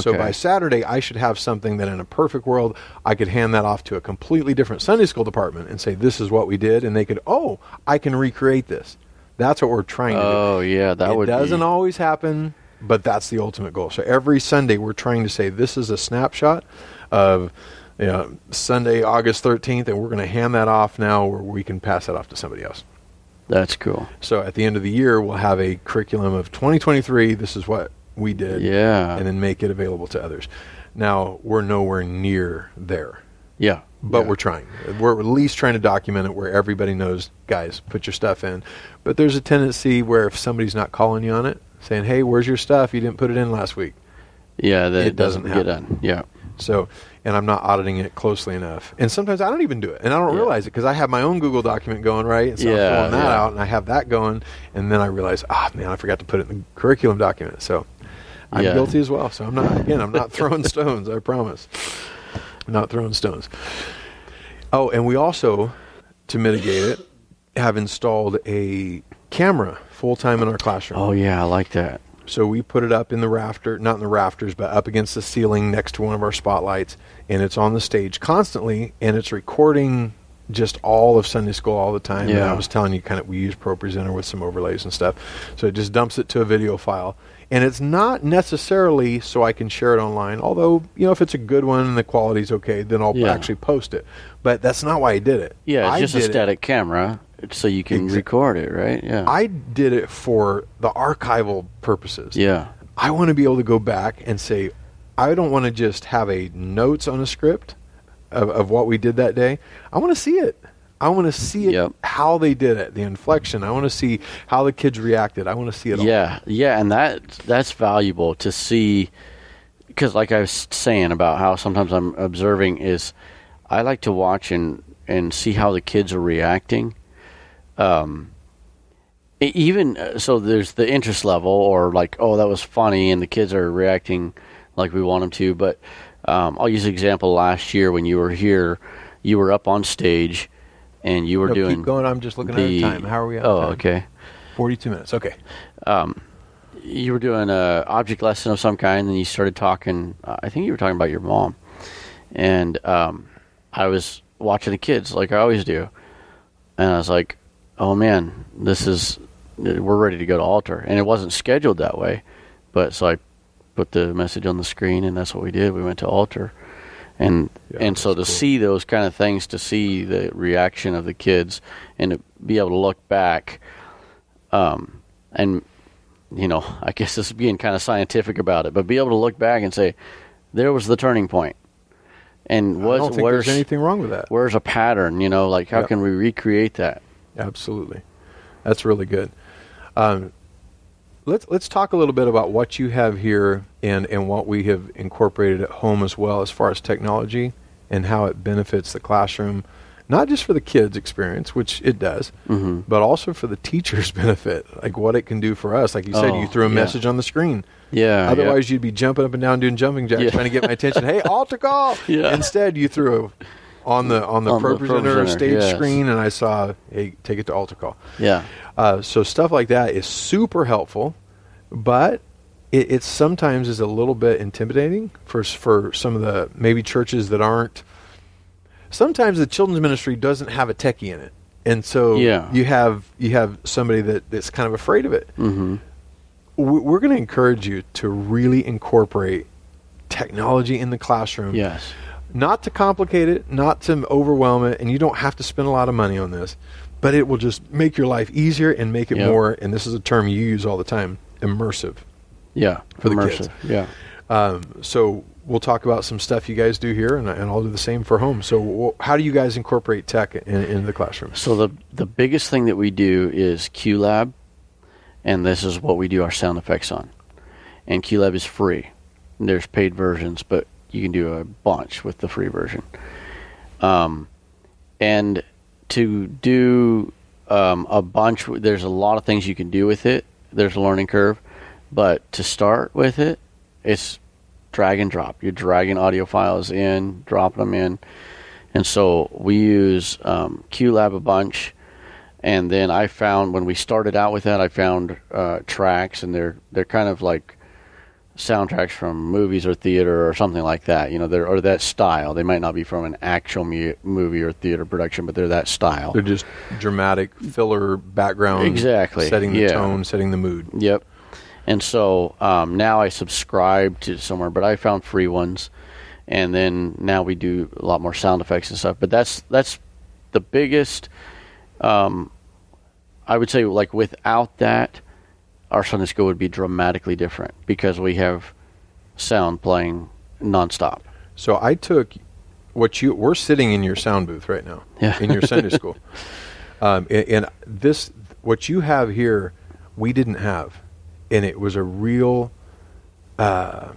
So by Saturday, I should have something that in a perfect world, I could hand that off to a completely different Sunday school department and say, this is what we did. And they could, oh, I can recreate this. That's what we're trying to do. Oh yeah, that it would doesn't be, always happen, but that's the ultimate goal. So every Sunday, we're trying to say, this is a snapshot of you know, Sunday, August 13th, and we're going to hand that off now where we can pass that off to somebody else. That's cool. So at the end of the year, we'll have a curriculum of 2023. This is what we did Yeah. and then make it available to others. Now we're nowhere near there, Yeah. but Yeah. we're trying. We're at least trying to document it where everybody knows, guys, put your stuff in. But there's a tendency where if somebody's not calling you on it, saying, "Hey, where's your stuff? You didn't put it in last week." yeah that it doesn't doesn't, get done. Yeah. So, and I'm not auditing it closely enough. And sometimes I don't even do it, and I don't Yeah. realize it because I have my own Google document going right, and so I'm Yeah, pulling that yeah. out, and I have that going, and then I realize, ah, man, I forgot to put it in the curriculum document. So, I'm Yeah. guilty as well. So I'm not again. I'm not throwing stones. I promise. I'm not throwing stones. Oh, and we also, to mitigate it, have installed a camera full time in our classroom. Oh yeah, I like that. So we put it up in the rafter, not in the rafters, but up against the ceiling next to one of our spotlights, and it's on the stage constantly, and it's recording just all of Sunday school all the time. And Yeah. I was telling you, kind of, we use ProPresenter with some overlays and stuff, so it just dumps it to a video file, and it's not necessarily so I can share it online. Although, you know, if it's a good one and the quality's okay, then I'll Yeah. actually post it. But that's not why I did it. Yeah, it's I just a did it- static camera, so you can record it, right? Yeah. I did it for the archival purposes. yeah. I want to be able to go back and say, I don't want to just have a notes on a script of, of what we did that day. I want to see it. I want to see it, Yep. how they did it, the inflection. I want to see how the kids reacted. I want to see it all. Yeah, yeah, and that that's valuable to see because, like I was saying about how sometimes I'm observing is I like to watch and and see how the kids are reacting. Um, even uh, so, there's the interest level, or like, oh, that was funny, and the kids are reacting like we want them to. But Um, I'll use an example last year when you were here. You were up on stage, and you were No, doing. keep going. I'm just looking the, at the time. How are we Oh, time? okay. 42 minutes. Okay. you were doing a object lesson of some kind, and you started talking. Uh, I think you were talking about your mom, and um, I was watching the kids like I always do, and I was like, "Oh man, this is we're ready to go to altar," and it wasn't scheduled that way, but so I put the message on the screen, and that's what we did. We went to altar, and Yeah, and so to cool. see those kind of things, to see the reaction of the kids, and to be able to look back, um, and you know, I guess this is being kind of scientific about it, but be able to look back and say, there was the turning point. And I don't think where's there's anything wrong with that. where's a pattern? You know, like how Yep. can we recreate that? Absolutely, that's really good. Um, let's let's talk a little bit about what you have here and and what we have incorporated at home as well as far as technology and how it benefits the classroom, not just for the kids' experience, which it does, Mhm. but also for the teachers' benefit, like what it can do for us. Like you said, Oh, you threw a yeah. message on the screen. Yeah. Otherwise, you'd be jumping up and down doing jumping jacks, Yeah. trying to get my attention. Hey, altar call! Yeah. Instead, you threw on the on the On the pro presenter ProPresenter, stage yes. screen, and I saw, hey, take it to altar call. yeah. Uh, so stuff like that is super helpful, but it, it sometimes is a little bit intimidating for for some of the maybe churches that aren't. Sometimes the children's ministry doesn't have a techie in it, and so Yeah. you have you have somebody that, that's kind of afraid of it. Mm-hmm. We- We're going to encourage you to really incorporate technology in the classroom Yes. Not to complicate it, not to overwhelm it, and you don't have to spend a lot of money on this, but it will just make your life easier and make it Yep. more, and this is a term you use all the time, immersive. Yeah. For the kids. Yeah. Um, so we'll talk about some stuff you guys do here, and, and I'll do the same for home. So how do you guys incorporate tech in, into the classroom? So the the biggest thing that we do is QLab, and this is what we do our sound effects on. And QLab is free. There's paid versions, but you can do a bunch with the free version. Um, and to do um, a bunch, there's a lot of things you can do with it. There's a learning curve, but to start with it, it's drag and drop. You're dragging audio files in, dropping them in, and so we use um, QLab a bunch. And then I found when we started out with that, I found uh, tracks, and they're they're kind of like soundtracks from movies or theater or something like that. You know, they're or that style. They might not be from an actual mu- movie or theater production, but they're that style. They're just dramatic filler background, Exactly, setting the yeah. tone, setting the mood. Yep. And so um, now I subscribe to somewhere, but I found free ones, and then now we do a lot more sound effects and stuff. But that's that's the biggest. Um, I would say, like without that, our Sunday school would be dramatically different because we have sound playing nonstop. So I took what you we're sitting in your sound booth right now Yeah. in your Sunday school, um, and, and this what you have here we didn't have, and it was a real. Uh,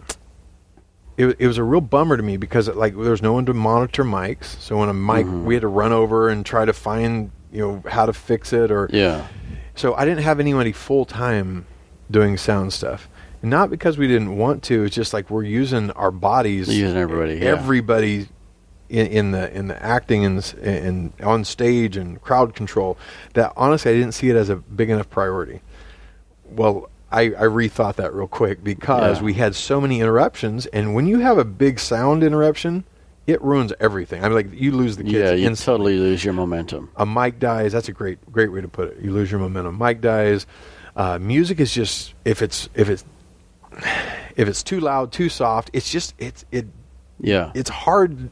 it, it was a real bummer to me because like there was no one to monitor mics. So when a mic, Mm-hmm. we had to run over and try to find you know how to fix it or Yeah. So I didn't have anybody full time doing sound stuff. Not because we didn't want to. It's just like we're using our bodies. Using everybody, yeah. Everybody in, in the in the acting and and on stage and crowd control. That honestly, I didn't see it as a big enough priority. Well, I, I rethought that real quick because Yeah. we had so many interruptions, and when you have a big sound interruption, it ruins everything. I mean, like you lose the kids. Yeah, you instantly totally lose your momentum. a mic dies. That's a great great way to put it. You lose your momentum. Mic dies. Uh, music is just if it's if it's if it's too loud, too soft. It's just it's it Yeah. it's hard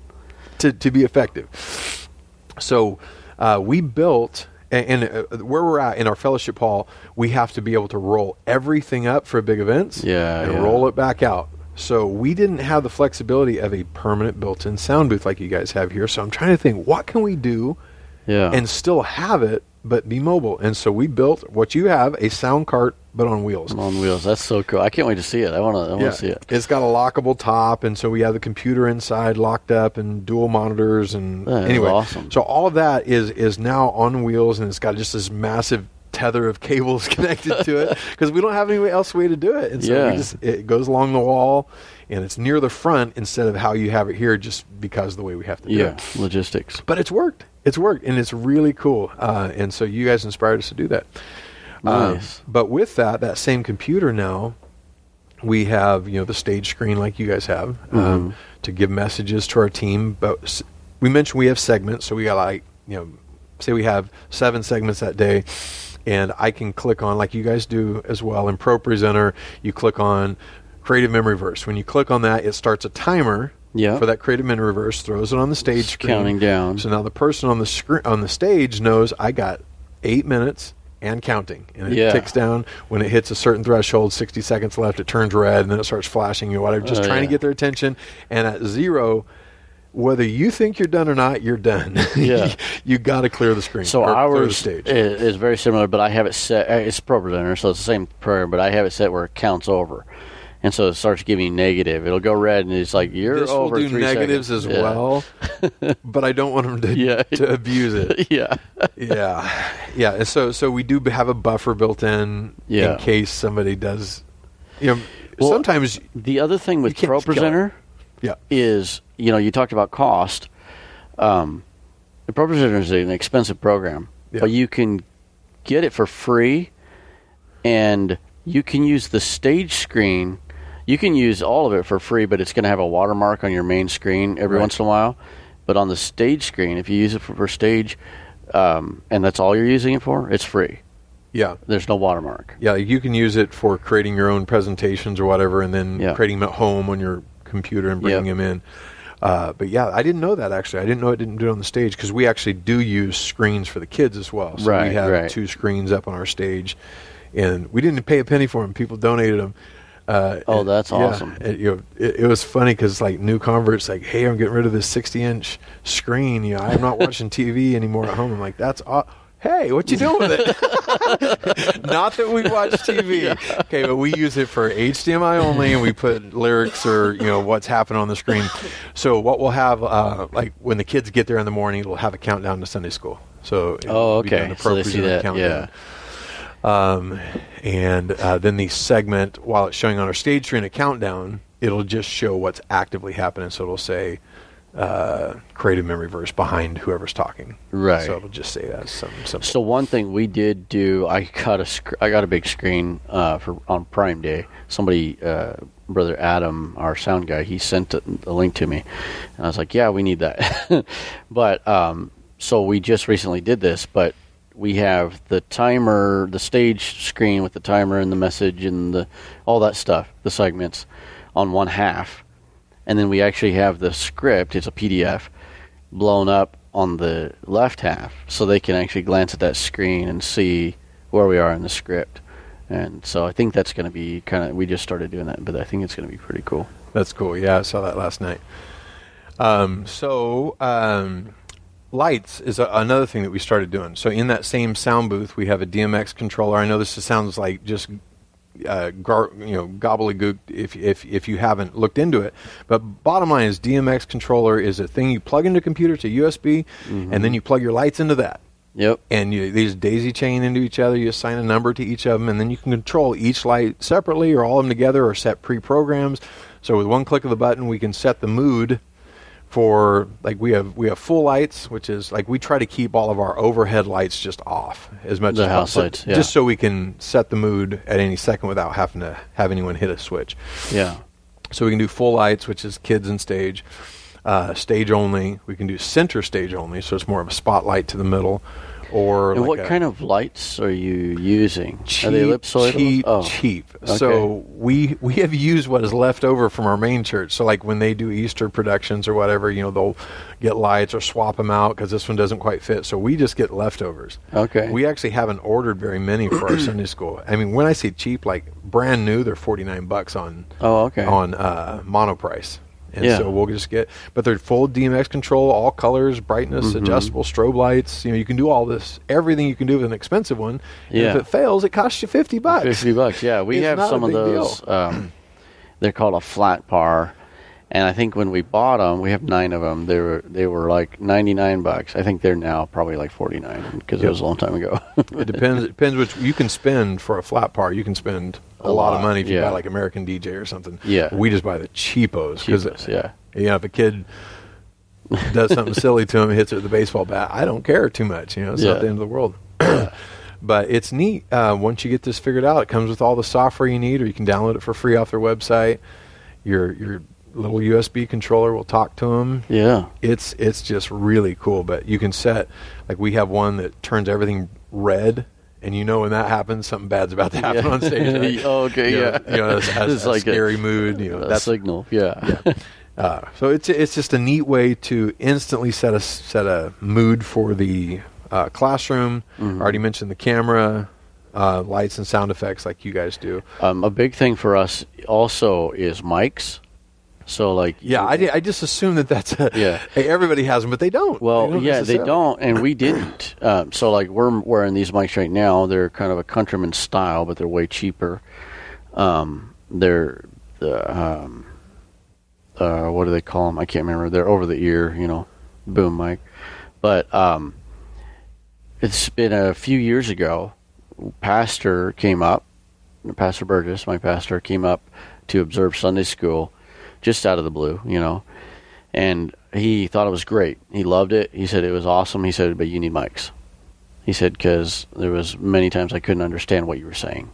to to be effective. So uh, we built. And, and uh, where we're at in our fellowship hall, we have to be able to roll everything up for big events Yeah, and yeah. roll it back out. So we didn't have the flexibility of a permanent built-in sound booth like you guys have here. So I'm trying to think, what can we do yeah. and still have it but be mobile. And so we built what you have a sound cart but on wheels. on wheels. That's so cool. I can't wait to see it. I want to. I want to see it. It's got a lockable top, and so we have the computer inside locked up and dual monitors. And That anyway, awesome. so all of that is is now on wheels, and it's got just this massive tether of cables connected to it because we don't have any else way to do it. And so Yeah. we just it goes along the wall and it's near the front instead of how you have it here just because of the way we have to do Yeah, it. logistics. But it's worked. It's worked and it's really cool. Uh, and so you guys inspired us to do that. Um, Nice. but with that, that same computer now, we have you know the stage screen like you guys have um, to give messages to our team. But we mentioned we have segments, so we got like you know, say we have seven segments that day, and I can click on like you guys do as well in Pro Presenter. You click on Creative Memory Verse. When you click on that, it starts a timer. Yeah. For that creative memory verse, throws it on the stage It's screen, counting down. So now the person on the screen on the stage knows I got eight minutes and counting, and it Yeah. ticks down when it hits a certain threshold. Sixty seconds left, it turns red, and then it starts flashing you Know, whatever, Just Oh, trying yeah. to get their attention. And at zero, whether you think you're done or not, you're done. Yeah. you got to clear the screen. So ours stage. is, is very similar, but I have it set. uh, It's Pro Presenter, so it's the same program, but I have it set where it counts over, and so it starts giving negative. It'll go red, and it's like you're this will do negatives seconds. as Yeah. well, but I don't want them to, Yeah. to abuse it. yeah, yeah, yeah. and So so we do have a buffer built in Yeah. in case somebody does. You know, Well, sometimes The other thing with Pro. Presenter yeah, is, you know, you talked about cost. Um, the Pro is an expensive program, Yeah. but you can get it for free, and you can use the stage screen. You can use all of it for free, but it's going to have a watermark on your main screen every Right. once in a while. But on the stage screen, if you use it for, for stage, um, and that's all you're using it for, it's free. yeah. There's no watermark. Yeah, you can use it for creating your own presentations or whatever, and then Yeah. creating them at home on your computer and bringing Yep. them in. Uh, but yeah, I didn't know that actually. I didn't know it didn't do it on the stage because we actually do use screens for the kids as well. So Right, we have right. two screens up on our stage, and we didn't pay a penny for them. People donated them. Uh, Oh, and- that's yeah, awesome. It, you know, it, it was funny because like new converts, like, hey, I'm getting rid of this 60 inch screen. You know, I'm not watching TV anymore at home. I'm like, that's aw- hey, what you doing with it? not that we watch TV. Okay, but we use it for HDMI only, and we put lyrics or you know what's happening on the screen. So what we'll have, uh, like when the kids get there in the morning, we'll have a countdown to Sunday school. So Oh, okay. So they see appropriate that, countdown. Um, and uh, then the segment, while it's showing on our stage screen a countdown, it'll just show what's actively happening. So it'll say uh, creative memory verse behind whoever's talking. Right. So it'll just say that. Some, some So one thing we did do, I got a sc- I got a big screen uh, for on Prime Day. Somebody, uh, brother Adam, our sound guy, he sent a, a link to me, and I was like, "Yeah, we need that." but um, so we just recently did this, but we have the timer, the stage screen with the timer and the message and the all that stuff, the segments, on one half, and then we actually have the script. It's a PDF blown up on the left half so they can actually glance at that screen and see where we are in the script. And so I think that's going to be kind of, we just started doing that, but I think it's going to be pretty cool. That's cool. Yeah, I saw that last night. Um, so um, lights is a, another thing that we started doing. So in that same sound booth, we have a DMX controller. I know this sounds like just uh, gar- you know gobbledygook if if if you haven't looked into it. But bottom line is DMX controller is a thing you plug into a computer to USB, and then you plug your lights into that Yep. and you, these daisy chain into each other. You assign a number to each of them, and then you can control each light separately or all of them together, or set pre-programs. So with one click of the button, we can set the mood for like we have we have full lights, which is like we try to keep all of our overhead lights just off as much The as house possible, lights, yeah. just so we can set the mood at any second without having to have anyone hit a switch. Yeah. So we can do full lights, which is kids and stage, uh, stage only. We can do center stage only, so it's more of a spotlight to the middle. Or like what a kind of lights are you using? cheap, are they ellipsoidal? cheap, oh. cheap. Okay. So we we have used what is left over from our main church. So like when they do Easter productions or whatever, you know, they'll get lights or swap them out because this one doesn't quite fit. So we just get leftovers. Okay. We actually haven't ordered very many for our Sunday school. I mean, when I say cheap, like brand new, they're forty nine bucks on Oh, okay. on uh, Monoprice. And Yeah. so we'll just get, but they're full DMX control, all colors, brightness, Mm-hmm. adjustable strobe lights. You know, you can do all this, everything you can do with an expensive one. And Yeah. if it fails, it costs you fifty bucks. Fifty bucks. Yeah, we have some of those. Um, they're called a flat par, And I think when we bought them, we have nine of them. They were they were like ninety nine bucks. I think they're now probably like forty nine because it was a long time ago. It depends. It depends which you can spend for a flat par. You can spend a, A lot, of money if you yeah. buy like American DJ or something. Yeah. We just buy the cheapos Cheapest, yeah. you know if a kid does something silly to him, hits it with a baseball bat, I don't care too much. You know, it's Yeah. not the end of the world. but it's neat. Uh, once you get this figured out, it comes with all the software you need, or you can download it for free off their website. Your your little USB controller will talk to them. Yeah. It's it's just really cool. But you can set like we have one that turns everything red. And you know when that happens, something bad's about to happen Yeah. on stage. Right? Oh, okay, You know, yeah. You know, it's, It's it's a like a- scary mood. You know, A that's signal. Yeah. uh, so it's it's just a neat way to instantly set a set a mood for the uh, classroom. Mhm. I already mentioned the camera, uh, lights and sound effects like you guys do. um, a big thing for us also is mics. So like Yeah, I, I just assume that that's a, Yeah. Hey, everybody has them, but they don't. Well, They don't yeah, they don't, and we didn't. Um, so, like, we're wearing these mics right now. They're kind of a countryman style, but they're way cheaper. Um, they're the um, uh, what do they call them? I can't remember. They're over the ear, you know, boom mic. But um, it's been a few years ago. Pastor came up, Pastor Burgess, my pastor, came up to observe Sunday school, just out of the blue, you know and he thought it was great. He loved it. He said it was awesome. He said, but you need mics. He said because there was many times I couldn't understand what you were saying.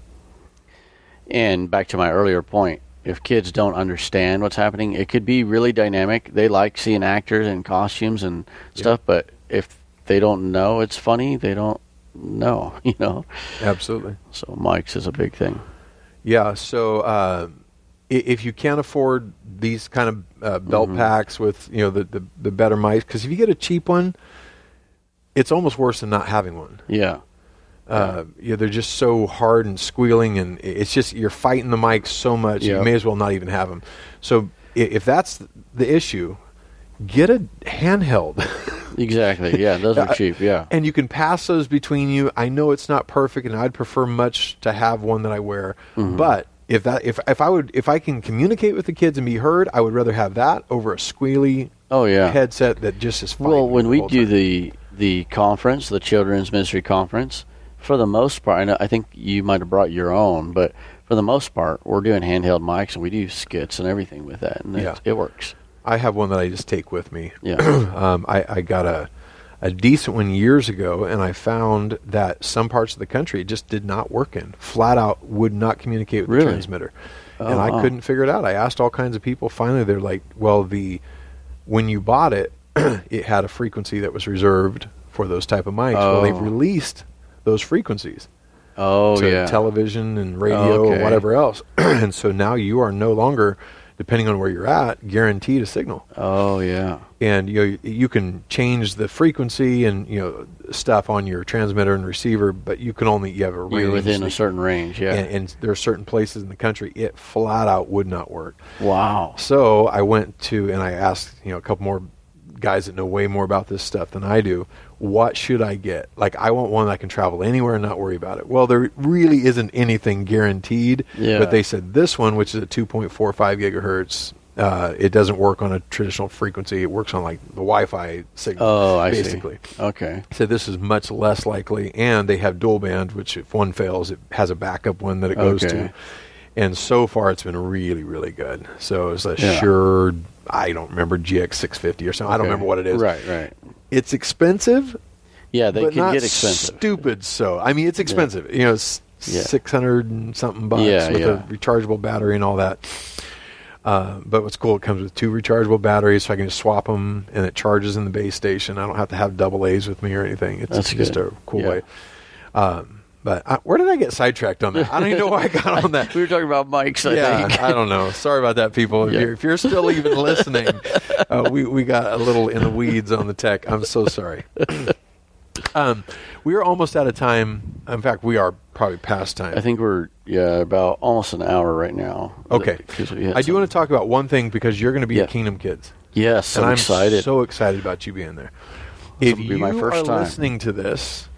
And back to my earlier point, if kids don't understand what's happening, it could be really dynamic. They like seeing actors in costumes and stuff, but if they don't know it's funny, they don't know, you know. Absolutely. So mics is a big thing. Yeah. So uh, if you can't afford these kind of uh, belt Mhm. packs with you know the the, the better mics, because if you get a cheap one, it's almost worse than not having one. Yeah. Uh, yeah, they're just so hard and squealing, and it's just you're fighting the mic so much. You may as well not even have them. So if that's the issue, get a handheld. Exactly. Yeah, those are cheap. Yeah. and you can pass those between you. I know it's not perfect, and I'd prefer much to have one that I wear. Mhm. But if that if if I would if I can communicate with the kids and be heard, I would rather have that over a squealy Oh yeah. headset that just is. Well, when we do time. the the conference, the children's ministry conference, for the most part, I, know, I think you might have brought your own, but for the most part, we're doing handheld mics and we do skits and everything with that, and Yeah. it, it works. I have one that I just take with me. Yeah. um, I, I got a a decent one years ago, and I found that some parts of the country just did not work in. Flat out would not communicate with Really? the transmitter, oh, and Oh, I wow. couldn't figure it out. I asked all kinds of people. Finally, they're like, "Well, the when you bought it, it had a frequency that was reserved for those type of mics. Well, they've Oh. released those frequencies Oh to yeah. television and radio Okay. or whatever else, and so now you are no longer." Depending on where you're at, guaranteed a signal oh yeah. and you know, you can change the frequency and you know stuff on your transmitter and receiver, but you can only you have a range. You're within a certain range. Yeah. and, and there are certain places in the country it flat out would not work. wow. So I went to and I asked you know a couple more guys that know way more about this stuff than I do. What should I get? Like I want one that can travel anywhere and not worry about it. Well, there really isn't anything guaranteed. Yeah. But they said this one, which is a 2.45 gigahertz, uh, it doesn't work on a traditional frequency. It works on like the Wi-Fi signal. Oh, I basically. see. Okay. So this is much less likely, and they have dual band, which if one fails, it has a backup one that it goes Okay. to. And so far, it's been really, really good. So it's a Yeah. Shure, I don't remember GX 650 or something. I don't remember what it is. Right. Right. It's expensive, Yeah, they but can not get expensive. stupid. So I mean, it's expensive. You know, it's Yeah. six hundred and something bucks Yeah, with yeah. a rechargeable battery and all that. Uh, but what's cool, it comes with two rechargeable batteries, so I can just swap them, and it charges in the base station. I don't have to have double A's with me or anything. It's That's just good. a cool Yeah. way. Um, but I, where did I get sidetracked on that? I don't even know why I got on that. we were talking about mics. I yeah, think. I don't know. Sorry about that, people. If, Yeah. you're, if you're still even listening, uh, we we got a little in the weeds on the tech. I'm so sorry. um, we are almost out of time. In fact, we are probably past time. I think we're yeah about almost an hour right now. Okay. I do want to talk about one thing because you're going to be Yeah. at Kingdom Kids, Yes, and I'm I'm excited. so excited about you being there. This if will you be my first are time. listening to this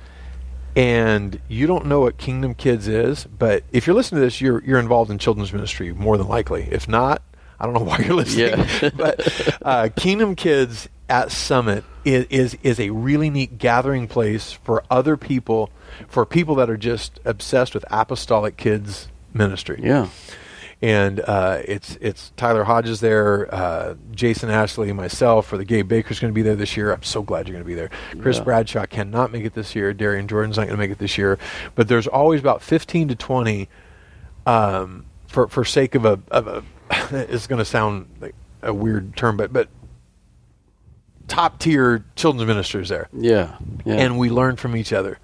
and you don't know what Kingdom Kids is, but if you're listening to this, you're you're involved in children's ministry more than likely. If not, I don't know why you're listening, Yeah. but uh, Kingdom Kids at Summit is, is is a really neat gathering place for other people, for people that are just obsessed with apostolic kids ministry. Yeah. And uh, it's it's Tyler Hodges there, uh, Jason Ashley, myself. For the Gabe Baker's going to be there this year. I'm so glad you're going to be there. Chris Yeah. Bradshaw cannot make it this year. Darian Jordan's not going to make it this year. But there's always about 15 to 20. Um, for for sake of a of a, it's going to sound like a weird term, but but top tier children's ministers there, Yeah. Yeah. and we learn from each other,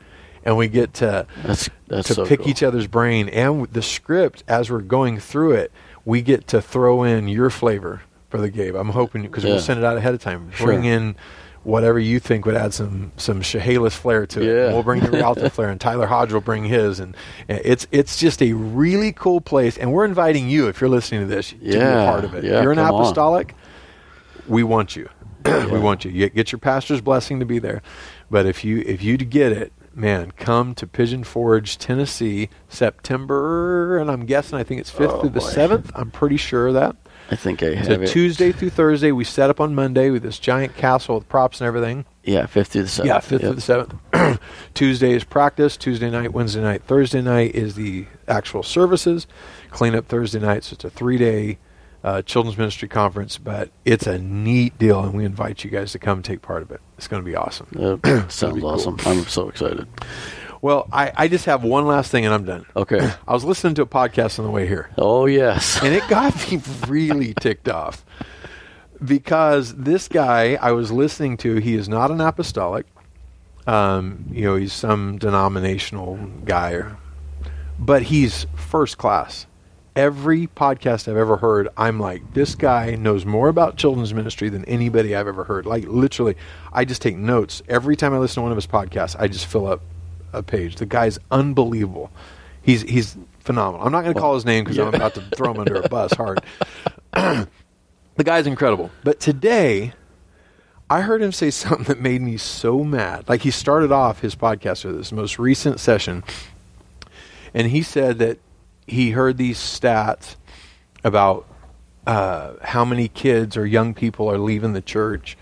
and we get to that's that's to so pick cool. each other's brain and the script as we're going through it we get to throw in your flavor for the game i'm hoping because Yeah. we'll send it out ahead of time Sure. bring in whatever you think would add some some Chehalis flair to it Yeah. we'll bring the Rialto flair and Tyler Hodge will bring his and, and it's it's just a really cool place and we're inviting you if you're listening to this to be a part of it Yeah, you're an come on. apostolic we want you we want you. you get your pastor's blessing to be there but if you if you get it man come to pigeon forge tennessee september and i'm guessing i think it's 5th Oh, through the boy. 7th i'm pretty sure of that I think I have a it. tuesday through thursday we set up on monday with this giant castle with props and everything Yeah, fifth through the seventh. yeah, fifth Yep. to the seventh. Tuesday is practice. Tuesday night, Wednesday night, Thursday night is the actual services. Clean up Thursday night. So it's a three-day uh, children's ministry conference, but it's a neat deal, and we invite you guys to come take part of it. It's going to be awesome. Yep. Sounds be cool. awesome. I'm so excited. Well, I, I just have one last thing, and I'm done. Okay. I was listening to a podcast on the way here. Oh yes. and it got me really ticked off because this guy I was listening to, he is not an apostolic. Um, you know, he's some denominational guy, or, but he's first class. Every podcast I've ever heard, I'm like, this guy knows more about children's ministry than anybody I've ever heard. Like, literally, I just take notes. Every time I listen to one of his podcasts, I just fill up a page. The guy's unbelievable. He's he's phenomenal. I'm not going to call his name because I'm about to throw him under a bus hard. the guy's incredible. But today, I heard him say something that made me so mad. Like he started off his podcast with this most recent session, and he said that he heard these stats about uh, how many kids or young people are leaving the church,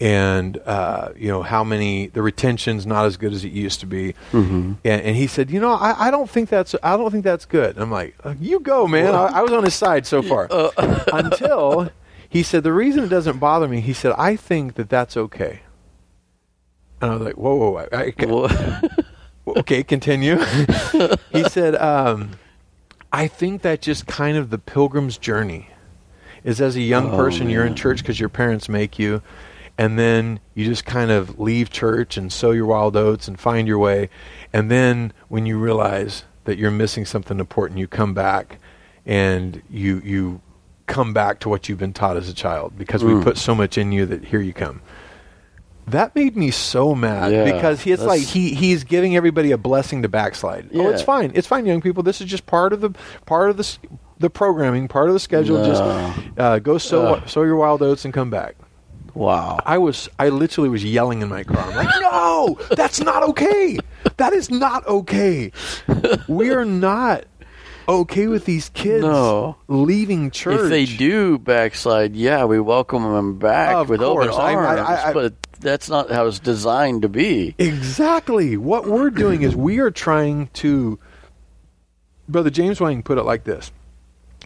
and uh, you know how many the retention's not as good as it used to be. Mhm. And, and he said, you know, I, I don't think that's I don't think that's good. I'm like, uh, you go, man. I, I was on his side so far until he said the reason it doesn't bother me. He said I think that that's okay. And I was like, whoa, whoa, whoa. I, I, okay, continue. he said, um, I think that just kind of the pilgrim's journey is as a young Oh, person, you're in church because your parents make you, and then you just kind of leave church and sow your wild oats and find your way. And then when you realize that you're missing something important, you come back and you, you come back to what you've been taught as a child because we Mm. put so much in you that here you come. That made me so mad Yeah, because he's like he he's giving everybody a blessing to backslide. Oh, it's fine. It's fine, young people. This is just part of the part of the the programming, part of the schedule. No. Just uh, go sow Ugh. sow your wild oats and come back. wow. I was I literally was yelling in my car. I'm like, no, that's not okay. That is not okay. We are not okay with these kids No. leaving church. If they do backslide, yeah, we welcome them back Of with open course. I- I- arms. I- I- but that's not how it's designed to be. Exactly. What we're doing is we are trying to. Brother James Wang put it like this.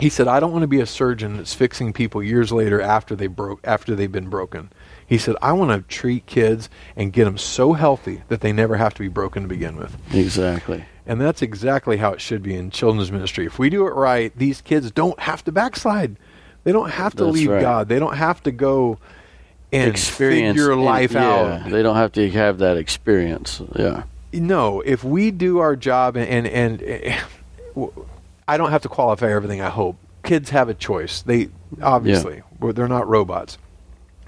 He said, "I don't want to be a surgeon that's fixing people years later after they broke after they've been broken." He said, "I want to treat kids and get them so healthy that they never have to be broken to begin with." Exactly. And that's exactly how it should be in children's ministry. If we do it right, these kids don't have to backslide. They don't have to That's leave right. God. They don't have to go and Experience figure life yeah, out. They don't have to have that experience. Yeah. no, if we do our job and and, and I don't have to qualify everything. I hope kids have a choice. They obviously well, they're not robots.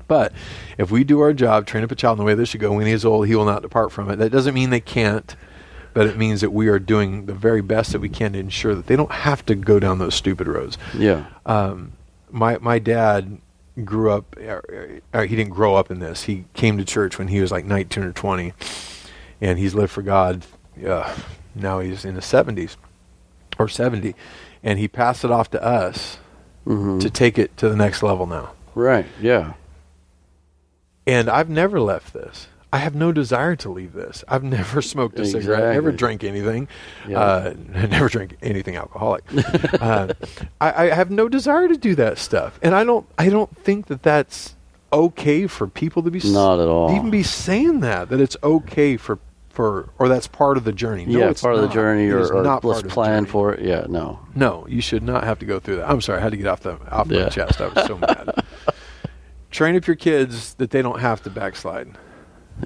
But if we do our job, train up a child in the way they should go. When he is old, he will not depart from it. That doesn't mean they can't, but it means that we are doing the very best that we can to ensure that they don't have to go down those stupid roads. Yeah. Um, my my dad grew up. Uh, uh, he didn't grow up in this. He came to church when he was like 19 or 20, and he's lived for God. Uh, now he's in his 70s or 70, and he passed it off to us Mhm. to take it to the next level now. Right. Yeah. And I've never left this. I have no desire to leave this. I've never smoked a cigarette, I never drank anything, Yeah. uh, never drank anything alcoholic. uh, I, I have no desire to do that stuff, and I don't. I don't think that that's okay for people to be Not at all. even be saying that that it's okay for for or that's part of the journey. No, yeah. it's Part of the journey, It or, or not let's part of the plan for it. Yeah. No. No, you should not have to go through that. I'm sorry, I had to get off the off my chest. I was so mad. Train up your kids that they don't have to backslide.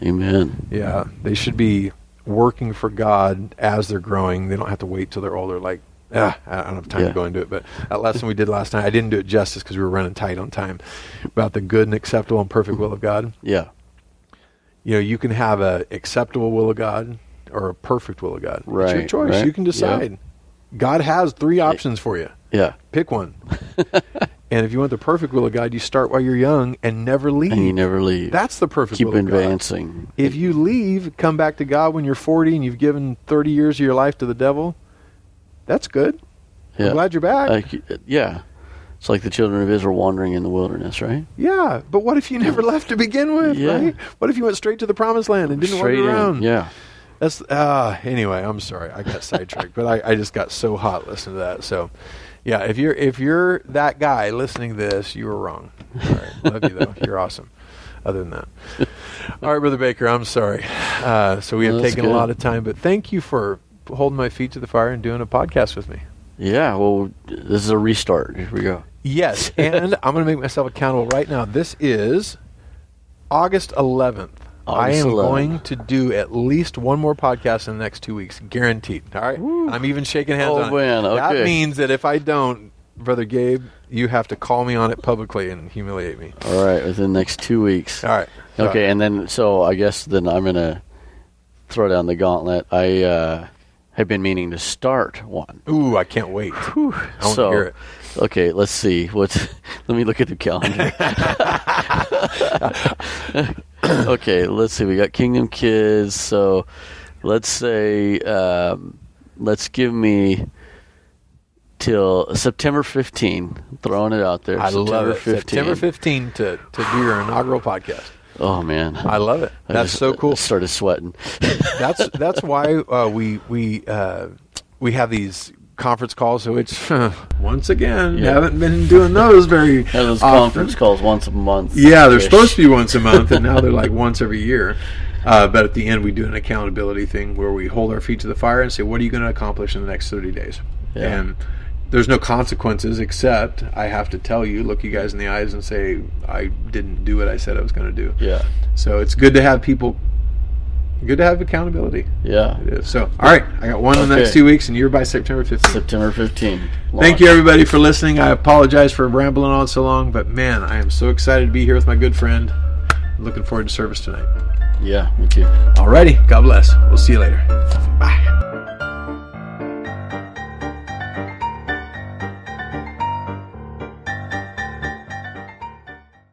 Amen. Yeah, they should be working for God as they're growing. They don't have to wait till they're older. Like, ah, I don't have time Yeah. to go into it. But that lesson we did last night, I didn't do it justice because we were running tight on time. About the good and acceptable and perfect will of God. Yeah. You know, you can have a acceptable will of God or a perfect will of God. it's your choice. right. You can decide. God has three options for you. Yeah. Pick one. and if you want the perfect will of God, you start while you're young and never leave. And you never leave. That's the perfect Keep will of God. advancing. If you leave, come back to God when you're 40 and you've given 30 years of your life to the devil, that's good. Yeah. I'm glad you're back. Like, yeah. It's like the children of Israel wandering in the wilderness, right? yeah, but what if you never left to begin with, Yeah. right? What if you went straight to the promised land and didn't Straight wander in. around? Yeah. That's uh anyway, I'm sorry. I got sidetracked, but I, I just got so hot listening to that. So yeah, if you're if you're that guy listening to this, you were wrong. All right. Love you though. You're awesome. Other than that. All right, Brother Baker, I'm sorry. Uh, so we have that's taken a lot of time, but thank you for holding my feet to the fire and doing a podcast with me. Yeah. Well, this is a restart. Here we go. Yes, and I'm going to make myself accountable right now. This is August 11th. I am 11th. going to do at least one more podcast in the next two weeks, guaranteed. All right, I'm even shaking hands Oh, on man, it. That means that if I don't, brother Gabe, you have to call me on it publicly and humiliate me. All right. Within the next two weeks. All right. Okay. And then, so I guess then I'm going to throw down the gauntlet. I uh, have been meaning to start one. Ooh, I can't wait. I want so, to hear it. Okay, let's see. What's let me look at the calendar. okay, let's see. We got Kingdom Kids. So let's say um, let's give me till September 15. Throwing it out there. I September love it. 15. September 15 to, to do your inaugural podcast. Oh man, I love it. That's just so cool. Started sweating. that's that's why uh, we we uh, we have these conference calls. So it's once again Yeah. haven't been doing those very Have those often. conference calls once a month. Yeah, they're supposed to be once a month, and now they're like once every year. Uh, but at the end, we do an accountability thing where we hold our feet to the fire and say, "What are you going to accomplish in the next thirty days?" Yeah. And there's no consequences except I have to tell you, look you guys in the eyes, and say, "I didn't do what I said I was going to do." Yeah, So it's good to have people. Good to have accountability. yeah. It is. So, all right, I got one in the next two weeks, and you're by September 15th. September 15. Thank you, everybody, for listening. I apologize for rambling on so long, but man, I am so excited to be here with my good friend. Looking forward to service tonight. Yeah, me too. Alrighty, God bless. We'll see you later. Bye.